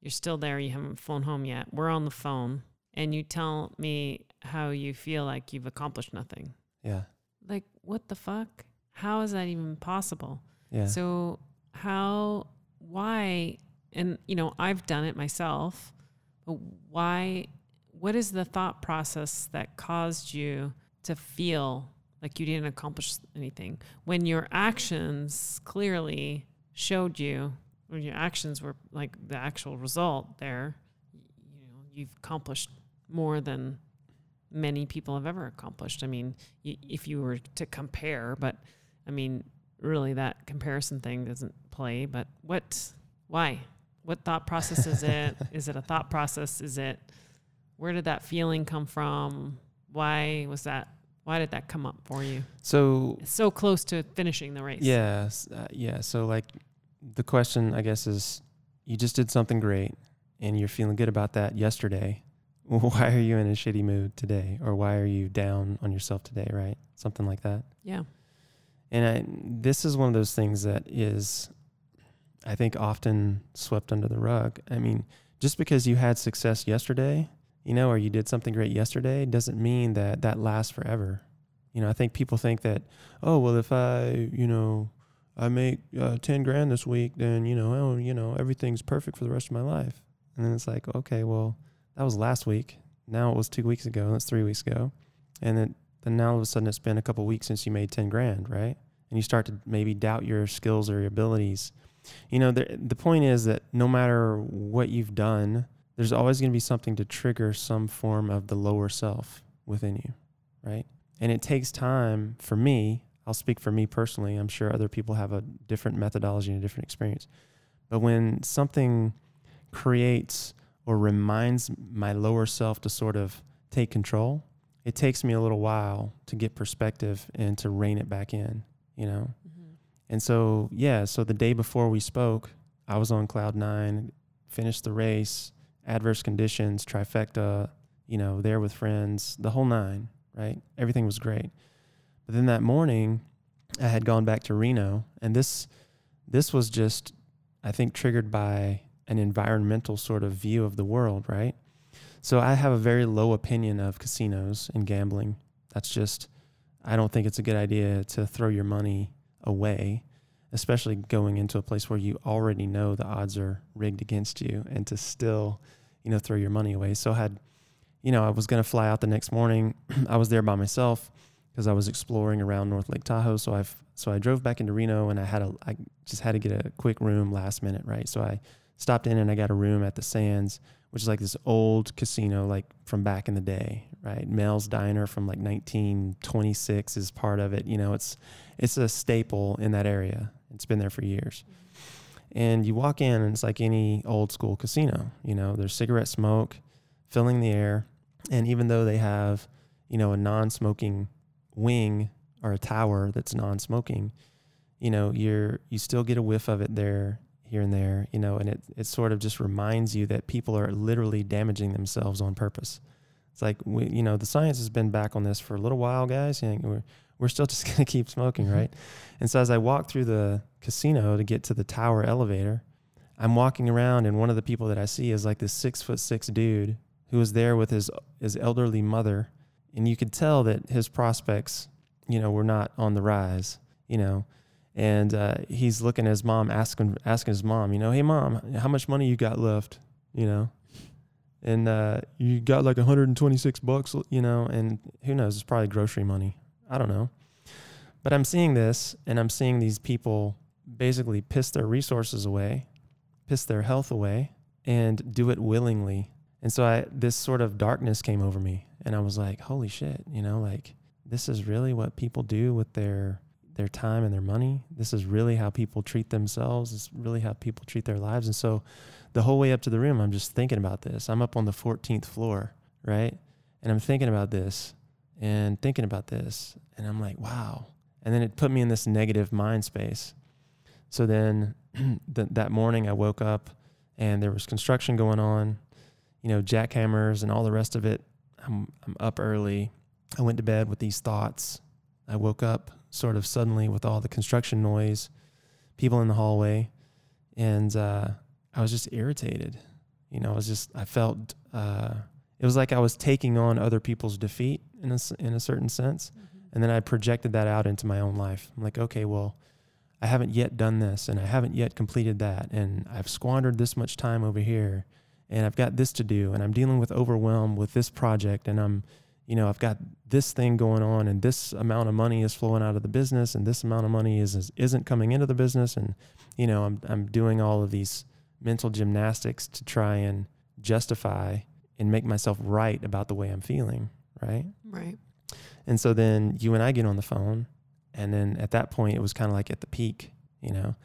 You're still there. You haven't flown home yet. We're on the phone, and you tell me how you feel like you've accomplished nothing. Yeah. Like, what the fuck? How is that even possible? Yeah. So how why and you know, I've done it myself, but why what is the thought process that caused you to feel like you didn't accomplish anything? When your actions clearly showed you when your actions were like the actual result there you know you've accomplished more than many people have ever accomplished. I mean y- if you were to compare but i mean really that comparison thing doesn't play but what why? What thought process is it? Is it a thought process? Is it where did that feeling come from why was that why did that come up for you so so close to finishing the race Yes. Uh, yeah. So, like, the question, I guess, is you just did something great and you're feeling good about that yesterday. Why are you in a shitty mood today? Or why are you down on yourself today? Right? Something like that. yeah And I, this is one of those things that is, I think, often swept under the rug. I mean, just because you had success yesterday, you know, or you did something great yesterday, doesn't mean that that lasts forever. You know, I think people think that, oh, well, if I, you know, I make uh, 10 grand this week, then, you know, oh, you know, everything's perfect for the rest of my life. And then it's like, okay, well, that was last week. Now it was two weeks ago. That's three weeks ago. And then, then now all of a sudden it's been a couple weeks since you made 10 grand, right? And you start to maybe doubt your skills or your abilities. You know, the, the point is that no matter what you've done, there's always going to be something to trigger some form of the lower self within you, right? And it takes time for me. I'll speak for me personally. I'm sure other people have a different methodology and a different experience. But when something creates or reminds my lower self to sort of take control, it takes me a little while to get perspective and to rein it back in, you know? Mm-hmm. And so, yeah, so the day before we spoke, I was on cloud nine, finished the race, adverse conditions, trifecta, you know, there with friends, the whole nine, right? Everything was great. But then that morning, I had gone back to Reno, and this this was just, I think, triggered by an environmental sort of view of the world, right? So I have a very low opinion of casinos and gambling. That's just, I don't think it's a good idea to throw your money away, especially going into a place where you already know the odds are rigged against you and to still, you know, throw your money away. So I had, you know, I was going to fly out the next morning. I was there by myself because I was exploring around North Lake Tahoe. So I've, so I drove back into Reno and I had a, I just had to get a quick room last minute, right? So I stopped in and I got a room at the Sands, which is like this old casino, like from back in the day, right? Mel's Diner from like 1926 is part of it. You know, it's it's a staple in that area. It's been there for years. And you walk in and it's like any old school casino. You know, there's cigarette smoke filling the air, and even though they have, you know, a non-smoking wing or a tower that's non-smoking, you know, you're you still get a whiff of it there here and there, you know, and it, it sort of just reminds you that people are literally damaging themselves on purpose. It's like, we, you know, the science has been back on this for a little while, guys. And we're, we're still just going to keep smoking, right? and so as I walk through the casino to get to the tower elevator, I'm walking around, and one of the people that I see is like this six foot six dude who was there with his his elderly mother, and you could tell that his prospects, you know, were not on the rise, you know? And uh, he's looking at his mom, asking asking his mom, you know, hey mom, how much money you got left, you know, and uh, you got like 126 bucks, you know, and who knows, it's probably grocery money, I don't know, but I'm seeing this, and I'm seeing these people basically piss their resources away, piss their health away, and do it willingly. And so I this sort of darkness came over me, and I was like, holy shit, you know, like this is really what people do with their their time and their money. This is really how people treat themselves. It's really how people treat their lives. And so the whole way up to the room, I'm just thinking about this. I'm up on the 14th floor, right? And I'm thinking about this and thinking about this. And I'm like, wow. And then it put me in this negative mind space. So then th- that morning I woke up and there was construction going on, you know, jackhammers and all the rest of it. I'm, I'm up early. I went to bed with these thoughts. I woke up sort of suddenly with all the construction noise, people in the hallway, and uh, I was just irritated. You know, I was just I felt uh, it was like I was taking on other people's defeat in a in a certain sense, mm-hmm. and then I projected that out into my own life. I'm like, okay, well. I haven't yet done this and I haven't yet completed that and I've squandered this much time over here and I've got this to do and I'm dealing with overwhelm with this project and I'm you know, I've got this thing going on and this amount of money is flowing out of the business and this amount of money is, is isn't coming into the business and you know, I'm I'm doing all of these mental gymnastics to try and justify and make myself right about the way I'm feeling, right? Right. And so then you and I get on the phone and then at that point it was kind of like at the peak, you know.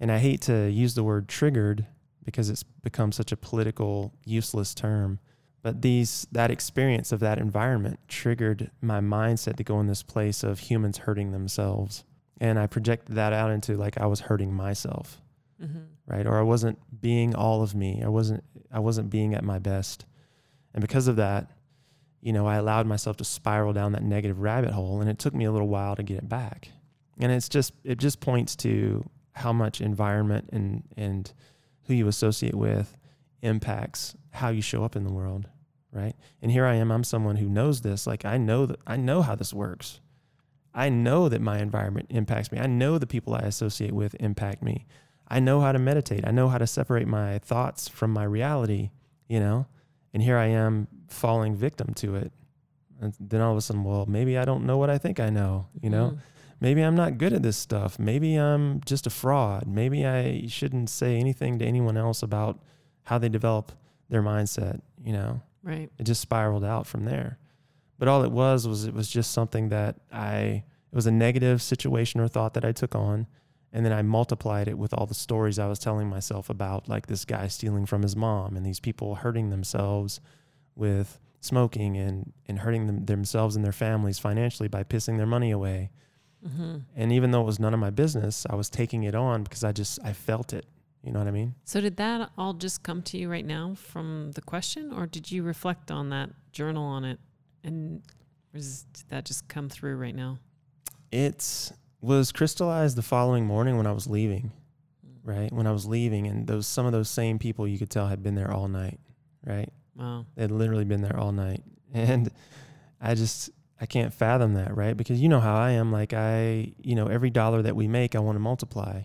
And I hate to use the word triggered because it's become such a political useless term but these that experience of that environment triggered my mindset to go in this place of humans hurting themselves and i projected that out into like i was hurting myself mm-hmm. right or i wasn't being all of me i wasn't i wasn't being at my best and because of that you know i allowed myself to spiral down that negative rabbit hole and it took me a little while to get it back and it's just it just points to how much environment and and who you associate with impacts how you show up in the world, right? And here I am, I'm someone who knows this. Like I know that I know how this works. I know that my environment impacts me. I know the people I associate with impact me. I know how to meditate. I know how to separate my thoughts from my reality, you know? And here I am falling victim to it. And then all of a sudden, well, maybe I don't know what I think I know, you know? Mhm. Maybe I'm not good at this stuff. Maybe I'm just a fraud. Maybe I shouldn't say anything to anyone else about how they develop their mindset, you know? Right. it just spiraled out from there. But all it was was it was just something that I it was a negative situation or thought that I took on and then I multiplied it with all the stories I was telling myself about like this guy stealing from his mom and these people hurting themselves with smoking and and hurting them, themselves and their families financially by pissing their money away. hmm And even though it was none of my business, I was taking it on because I just I felt it. You know what I mean? So did that all just come to you right now from the question, or did you reflect on that journal on it, and was, did that just come through right now? It was crystallized the following morning when I was leaving. right? When I was leaving, and those some of those same people you could tell had been there all night, right? Wow. They'd literally been there all night, and I just I can't fathom that, right? Because you know how I am. Like I, you know, every dollar that we make, I want to multiply.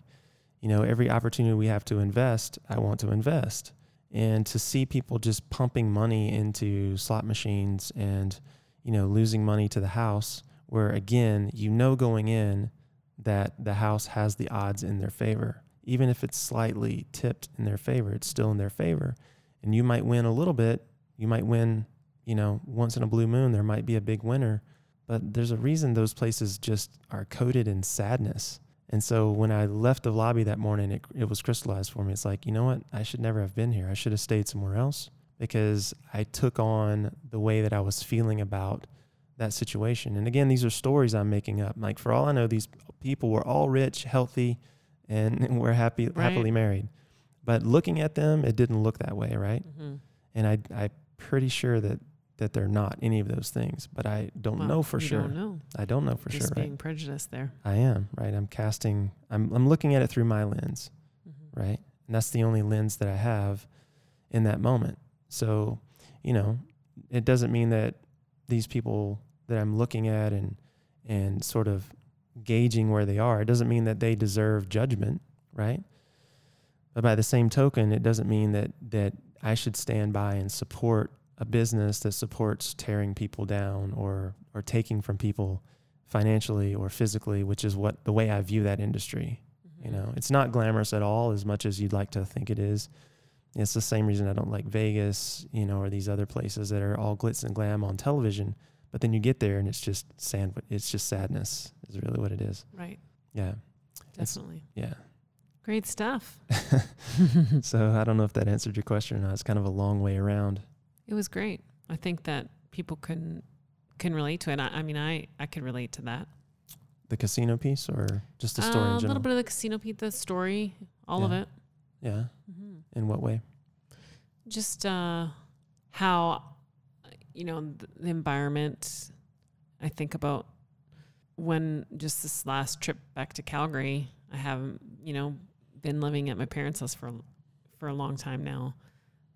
You know, every opportunity we have to invest, I want to invest. And to see people just pumping money into slot machines and, you know, losing money to the house, where again, you know, going in that the house has the odds in their favor. Even if it's slightly tipped in their favor, it's still in their favor. And you might win a little bit. You might win, you know, once in a blue moon, there might be a big winner. But there's a reason those places just are coated in sadness. And so when I left the lobby that morning, it, it was crystallized for me. It's like, you know what? I should never have been here. I should have stayed somewhere else because I took on the way that I was feeling about that situation. And again, these are stories I'm making up. Like for all I know, these people were all rich, healthy, and, were happy, Right. happily married. But looking at them, it didn't look that way, right? hmm And I, I'm pretty sure that that they're not any of those things. But I don't Well, know for sure. Don't know. I don't know for Just sure, being right? prejudiced there. I am, right? I'm casting. I'm I'm looking at it through my lens, hmm right? And that's the only lens that I have in that moment. So, you know, it doesn't mean that these people that I'm looking at and and sort of gauging where they are, it doesn't mean that they deserve judgment, right? But by the same token, it doesn't mean that that I should stand by and support a business that supports tearing people down or or taking from people financially or physically, which is what the way I view that industry. You Mm-hmm. know, it's not glamorous at all as much as you'd like to think it is. It's the same reason I don't like Vegas, you know, or these other places that are all glitz and glam on television. But then you get there and it's just sand. It's just sadness. Is really what it is. Right. Yeah, It's- Definitely. yeah. Great stuff. so I don't know if that answered your question or not. It's kind of a long way around. It was great. I think that people can can relate to it. I, I mean, I I could relate to that. The casino piece or just the story Uh, a little bit of the casino Pete, the story, all of it. yeah. hmm In what way? Just uh, how you know the, the environment. I think about when just this last trip back to Calgary. I haven't you know been living at my parents' house for for a long time now,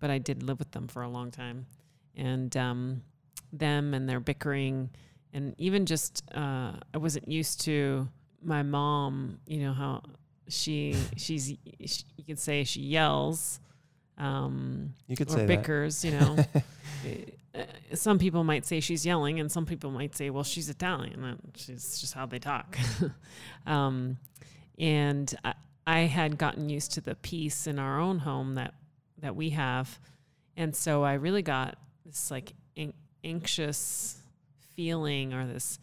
but I did live with them for a long time, and um, them and their bickering, and even just uh, I wasn't used to my mom. You know how she she's she, you could say she yells. Um, You could or say bickers, you know. Uh, some people might say she's yelling, and some people might say, "Well, she's Italian. and She's just how they talk." um, and I, I had gotten used to the peace in our own home that that we have, and so I really got this like an- anxious feeling, or this,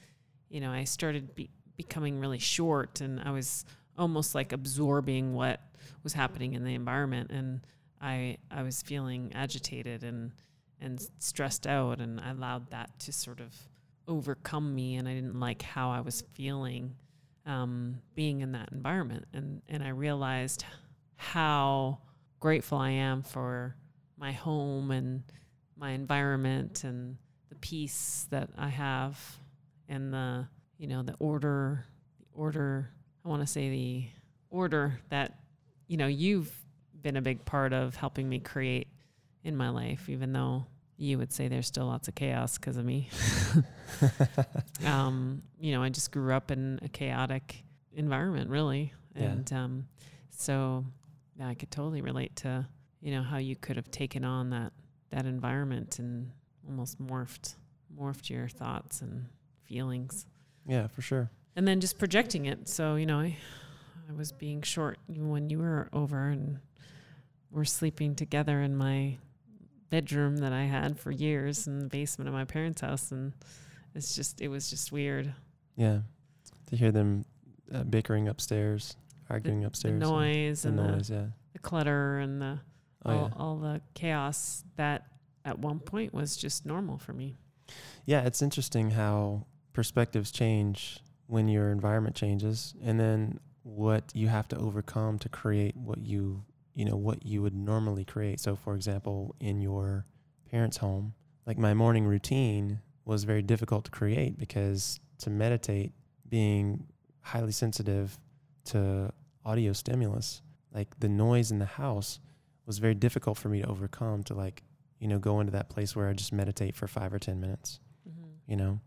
you know, I started be- becoming really short, and I was almost like absorbing what was happening in the environment, and I I was feeling agitated and and stressed out and I allowed that to sort of overcome me and I didn't like how I was feeling um, being in that environment. And and I realized how grateful I am for my home and my environment and the peace that I have and the you know the order the order I want to say the order that you know you've been a big part of helping me create in my life even though you would say there's still lots of chaos because of me. um, you know, I just grew up in a chaotic environment, really, Yeah. and um, so yeah, I could totally relate to you know how you could have taken on that that environment and almost morphed morphed your thoughts and feelings, yeah, for sure. and then just projecting it. So you know, I I was being short when you were over and we're sleeping together in my bedroom that I had for years in the basement of my parents' house, and it's just it was just weird. Yeah, to hear them uh, bickering upstairs, arguing the upstairs, and noise the and noise. the, yeah. the clutter and the Oh all, yeah. all the chaos that at one point was just normal for me. Yeah, it's interesting how perspectives change when your environment changes and then what you have to overcome to create what you, you know, what you would normally create. So for example, in your parents' home, like my morning routine was very difficult to create because to meditate being highly sensitive to audio stimulus, like the noise in the house was very difficult for me to overcome to like, you know, go into that place where I just meditate for 5 or 10 minutes mm-hmm. you know?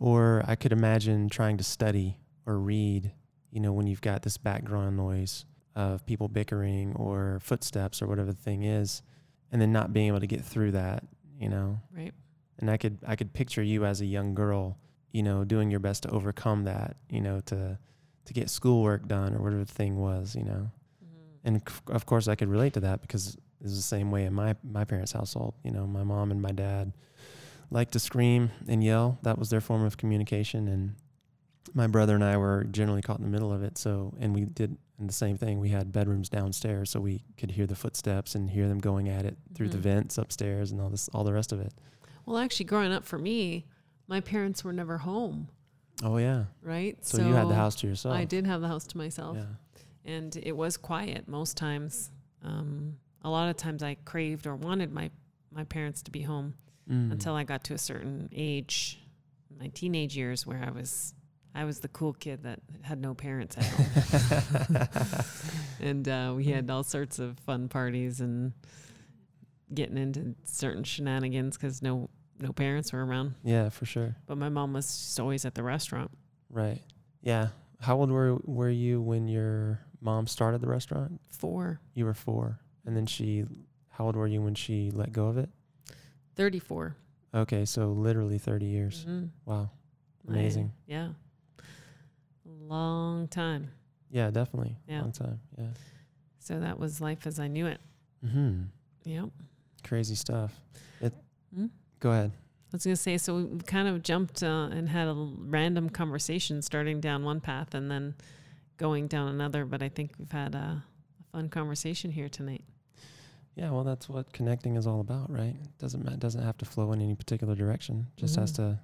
Or i could imagine trying to study or read you know when you've got this background noise of people bickering or footsteps or whatever the thing is and then not being able to get through that you know Right. and i could i could picture you as a young girl you know doing your best to overcome that you know to to get schoolwork done or whatever the thing was you know mm-hmm. and c- of course I could relate to that because it was the same way in my my parents' household. You know, my mom and my dad liked to scream and yell. That was their form of communication, and my brother and I were generally caught in the middle of it. So, and we did and the same thing. We had bedrooms downstairs, so we could hear the footsteps and hear them going at it through the Mhm. vents upstairs and all this, all the rest of it. Well, actually, growing up for me, my parents were never home. Oh yeah. Right. So, you had the house to yourself. I did have the house to myself. Yeah. and it was quiet most times. Um, a lot of times I craved or wanted my my parents to be home Mm. until I got to a certain age, my teenage years, where I was I was the cool kid that had no parents at home, and uh, we had all sorts of fun parties and getting into certain shenanigans because no no parents were around. yeah, for sure. But my mom was just always at the restaurant. Right. Yeah. How old were were you when your mom started the restaurant? Four, You were four, and then she. How old were you when she let go of it? 34. Okay, so literally thirty years. Mhm. Wow, amazing. yeah. Long time. Yeah, definitely. Yeah. Long time. Yeah. So that was life as I knew it. Mm-hmm. Yep. Crazy stuff. It. Hmm? Go ahead. I was going to say, so we kind of jumped uh, and had a random conversation starting down one path and then going down another. But I think we've had a, a fun conversation here tonight. Yeah. Well, that's what connecting is all about, right? It doesn't ma- doesn't have to flow in any particular direction. Just has Mhm. to,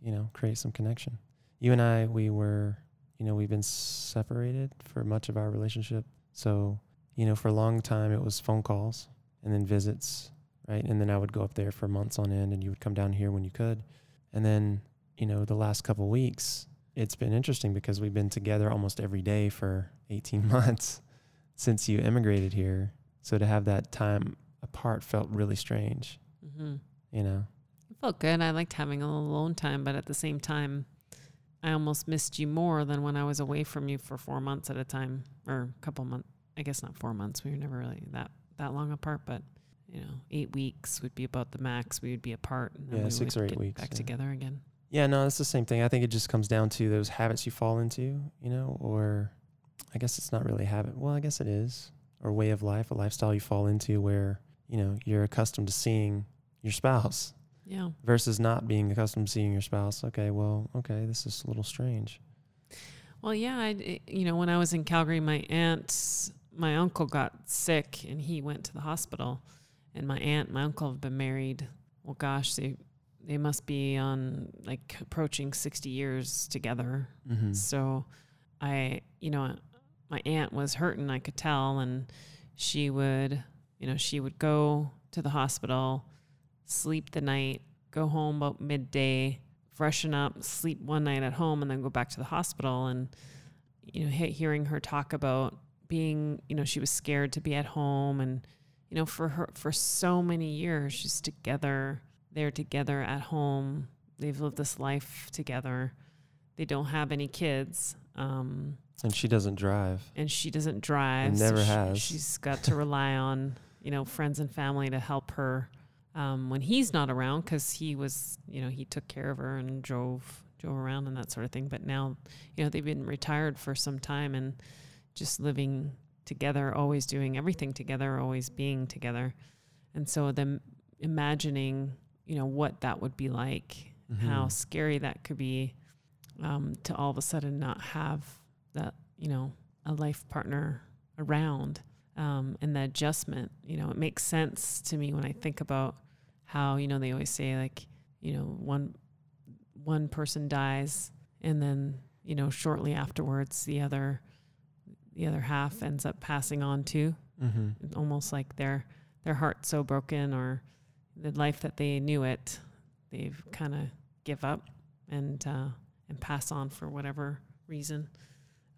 you know, create some connection. You and I, we were, you know, we've been separated for much of our relationship. So, you know, for a long time it was phone calls and then visits, right? And then I would go up there for months on end, and you would come down here when you could. And then, you know, the last couple weeks, it's been interesting because we've been together almost every day for 18 months since you immigrated here. So to have that time apart felt really strange, Mm-hmm. you know? It felt good. I liked having a little alone time, but at the same time, I almost missed you more than when I was away from you for four months at a time, or a couple months. I guess not four months. We were never really that that long apart, but you know, eight weeks would be about the max we would be apart, and then Yeah, we six or eight weeks, back yeah. together again. Yeah, no, it's the same thing. I think it just comes down to those habits you fall into, you know, or I guess it's not really a habit. Well, I guess it is, or way of life, a lifestyle you fall into where, you know, you're accustomed to seeing your spouse Yeah. versus not being accustomed to seeing your spouse. Okay, well, okay, this is a little strange. Well, yeah, I, you know, when I was in Calgary, my aunt, my uncle got sick and he went to the hospital. And my aunt, and my uncle have been married. Well, gosh, they they must be on like approaching sixty years together. Mm-hmm. So, I, you know, my aunt was hurting. I could tell, and she would, you know, she would go to the hospital, sleep the night, go home about midday, freshen up, sleep one night at home, and then go back to the hospital. And you know, hearing her talk about being, you know, she was scared to be at home, and you know, for her for so many years, she's together they're together at home. They've lived this life together. They don't have any kids. Um, And she doesn't drive. and she doesn't drive. never she- has. She's got to rely on you know friends and family to help her um, when he's not around because he was you know he took care of her and drove drove around and that sort of thing. But now you know they've been retired for some time and just living together, always doing everything together, always being together, and so them imagining you know what that would be like how Mhm. scary that could be um, to all of a sudden not have that you know a life partner around um, and the adjustment you know it makes sense to me when i think about how you know they always say like you know one one person dies and then you know shortly afterwards the other the other half ends up passing on too Mhm. almost like their their heart's so broken or the life that they knew it they've kind of give up and uh, and pass on for whatever reason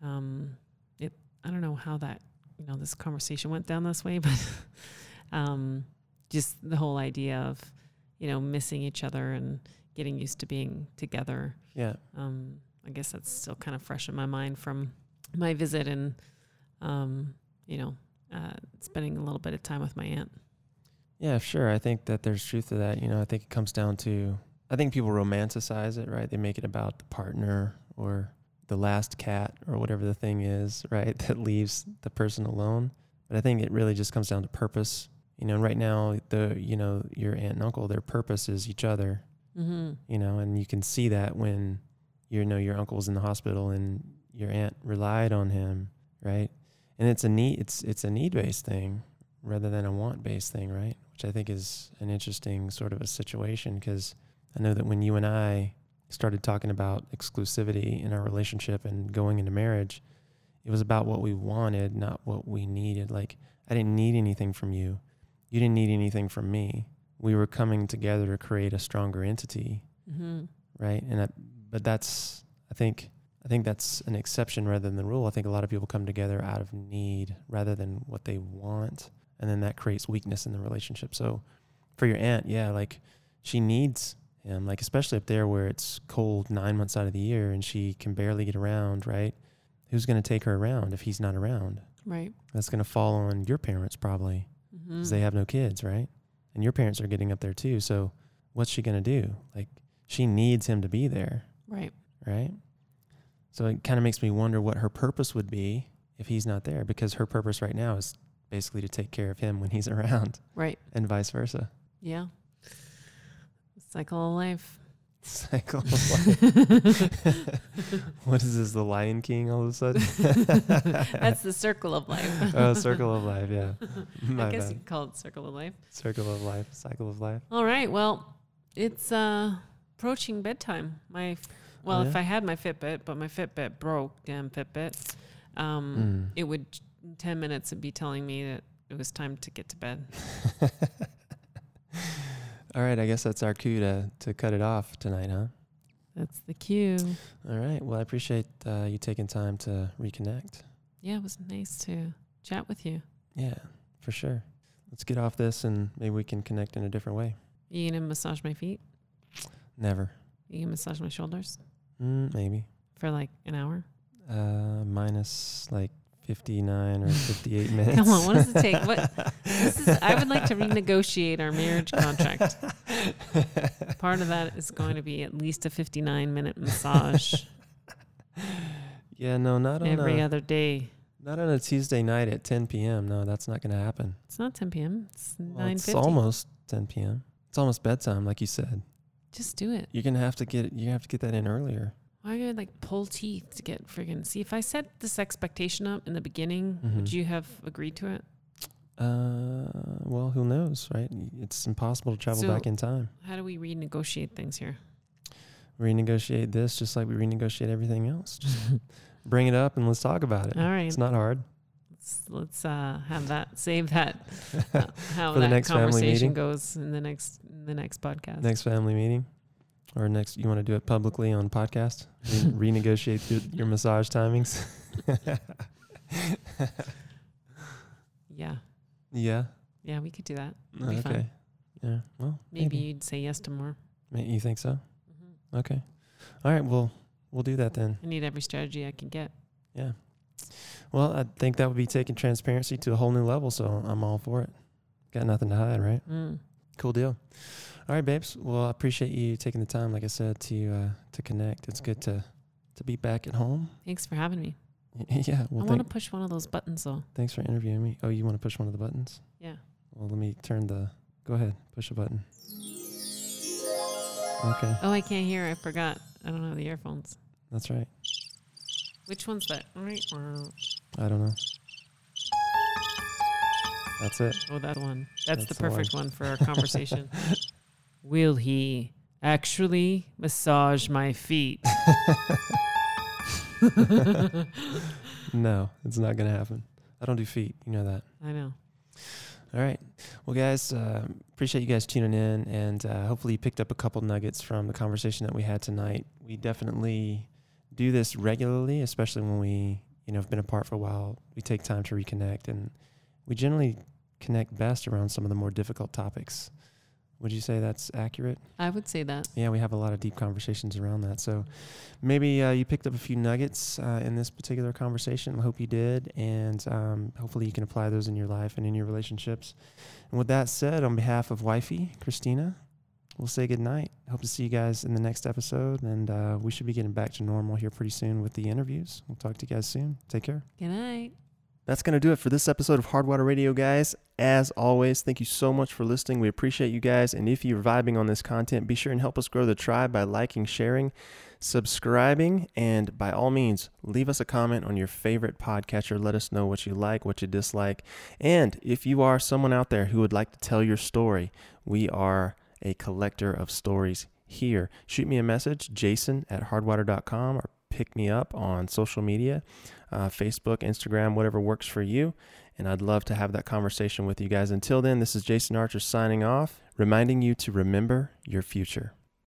um it i don't know how that you know this conversation went down this way but um just the whole idea of you know missing each other and getting used to being together Yeah. um, I guess that's still kind of fresh in my mind from my visit and, um, you know, uh, spending a little bit of time with my aunt. Yeah, sure. I think that there's truth to that. You know, I think it comes down to, I think people romanticize it, right? They make it about the partner or the last cat or whatever the thing is, right? That leaves the person alone. But I think it really just comes down to purpose. You know, and right now, the, you know, your aunt and uncle, their purpose is each other, Mm-hmm. you know, and you can see that when, you know, your uncle was in the hospital and your aunt relied on him, right? And it's a need, it's, it's a need based thing rather than a want based thing, right? Which I think is an interesting sort of a situation because I know that when you and I started talking about exclusivity in our relationship and going into marriage, it was about what we wanted, not what we needed. Like, I didn't need anything from you. You didn't need anything from me. We were coming together to create a stronger entity, Mm-hmm. right? And I, but that's I think I think that's an exception rather than the rule. I think a lot of people come together out of need rather than what they want, and then that creates weakness in the relationship. So for your aunt, yeah, like she needs him, like especially up there where it's cold nine months out of the year and she can barely get around, right? Who's going to take her around if he's not around? Right. That's going to fall on your parents probably Mm-hmm. because they have no kids, right? And your parents are getting up there too. So what's she going to do? Like she needs him to be there, right. right? So it kind of makes me wonder what her purpose would be if he's not there because her purpose right now is basically to take care of him when he's around Right. and vice versa. Yeah. Cycle of life. Cycle of life. what is this, the Lion King all of a sudden? That's the circle of life. oh, circle of life, yeah. My I guess bad. you call it circle of life. Circle of life, cycle of life. All right. Well, it's uh, approaching bedtime. My well, Oh, if? I had my Fitbit, but my Fitbit broke. Damn Fitbit. Um, Mm. it would ten minutes it'd be telling me that it was time to get to bed. All right, I guess that's our cue to, to cut it off tonight, huh? That's the cue. All right. Well, I appreciate uh, you taking time to reconnect. Yeah, it was nice to chat with you. Yeah, for sure. Let's get off this and maybe we can connect in a different way. You gonna massage my feet? Never. You gonna massage my shoulders Mm, maybe. for like an hour? Uh, minus like 59 or 58 minutes. Come on, what does it take? What this is? I would like to renegotiate our marriage contract. Part of that is going to be at least a fifty-nine minute massage yeah, no, not on every a, other day. not on a Tuesday night at 10 p.m. No, that's not going to happen. It's not 10 p.m. It's Well, nine it's almost 10 p.m. It's almost bedtime, like you said. Just do it. You're gonna have to get you have to get that in earlier. I gotta like pull teeth to get friggin' see if I set this expectation up in the beginning, Mhm. would you have agreed to it? Uh, well, who knows, right? It's impossible to travel So- back in time. How do we renegotiate things here? Renegotiate this just like we renegotiate everything else. Just bring it up and let's talk about it. All right. It's not hard. Let's, let's uh, have that save that uh, how For the that next family conversation meeting? goes in the next in the next podcast. Next family meeting, or next you want to do it publicly on podcast. Re- renegotiate your, your massage timings. Yeah, yeah. yeah, we could do that. It'd be Okay. fun. Yeah. Well, Maybe, you'd say yes to more. You think so? hmm Okay. All right. Well, we'll do that then. I need every strategy I can get. Yeah. Well, I think that would be taking transparency to a whole new level. So I'm all for it. Got nothing to hide, right? Mm. Cool deal. All right, babes. Well, I appreciate you taking the time, like I said, to uh, to connect. It's good to to be back at home. Thanks for having me. yeah. Well, I want to push one of those buttons though. thanks for interviewing me. Oh, you want to push one of the buttons? Yeah. Well, let me turn the. Go ahead. Push a button. Okay. Oh, I can't hear. I forgot. I don't have the earphones. That's right. Which one's that? I don't know. That's it. Oh, that one. That's, That's the the one. perfect one for our conversation. Will he actually massage my feet? No, it's not going to happen. I don't do feet. You know that. I know. All right. Well, guys, uh, appreciate you guys tuning in, and uh, hopefully you picked up a couple nuggets from the conversation that we had tonight. We definitely do this regularly, especially when we, you know, have been apart for a while. We take time to reconnect, and we generally connect best around some of the more difficult topics. Would you say that's accurate? I would say that. Yeah, we have a lot of deep conversations around that. So maybe uh, you picked up a few nuggets uh, in this particular conversation. I hope you did. And um, hopefully you can apply those in your life and in your relationships. And with that said, on behalf of wifey, Christina, we'll say good night. Hope to see you guys in the next episode. And uh, we should be getting back to normal here pretty soon with the interviews. We'll talk to you guys soon. Take care. Good night. That's going to do it for this episode of Hardwater Radio, guys. As always, thank you so much for listening. We appreciate you guys. And if you're vibing on this content, be sure and help us grow the tribe by liking, sharing, subscribing, and by all means, leave us a comment on your favorite podcatcher. Let us know what you like, what you dislike. And if you are someone out there who would like to tell your story, we are a collector of stories here. Shoot me a message, jason at hardwater.com, or pick me up on social media uh, Facebook, Instagram, whatever works for you. And I'd love to have that conversation with you guys. Until then, this is Jason Archer signing off, reminding you to remember your future.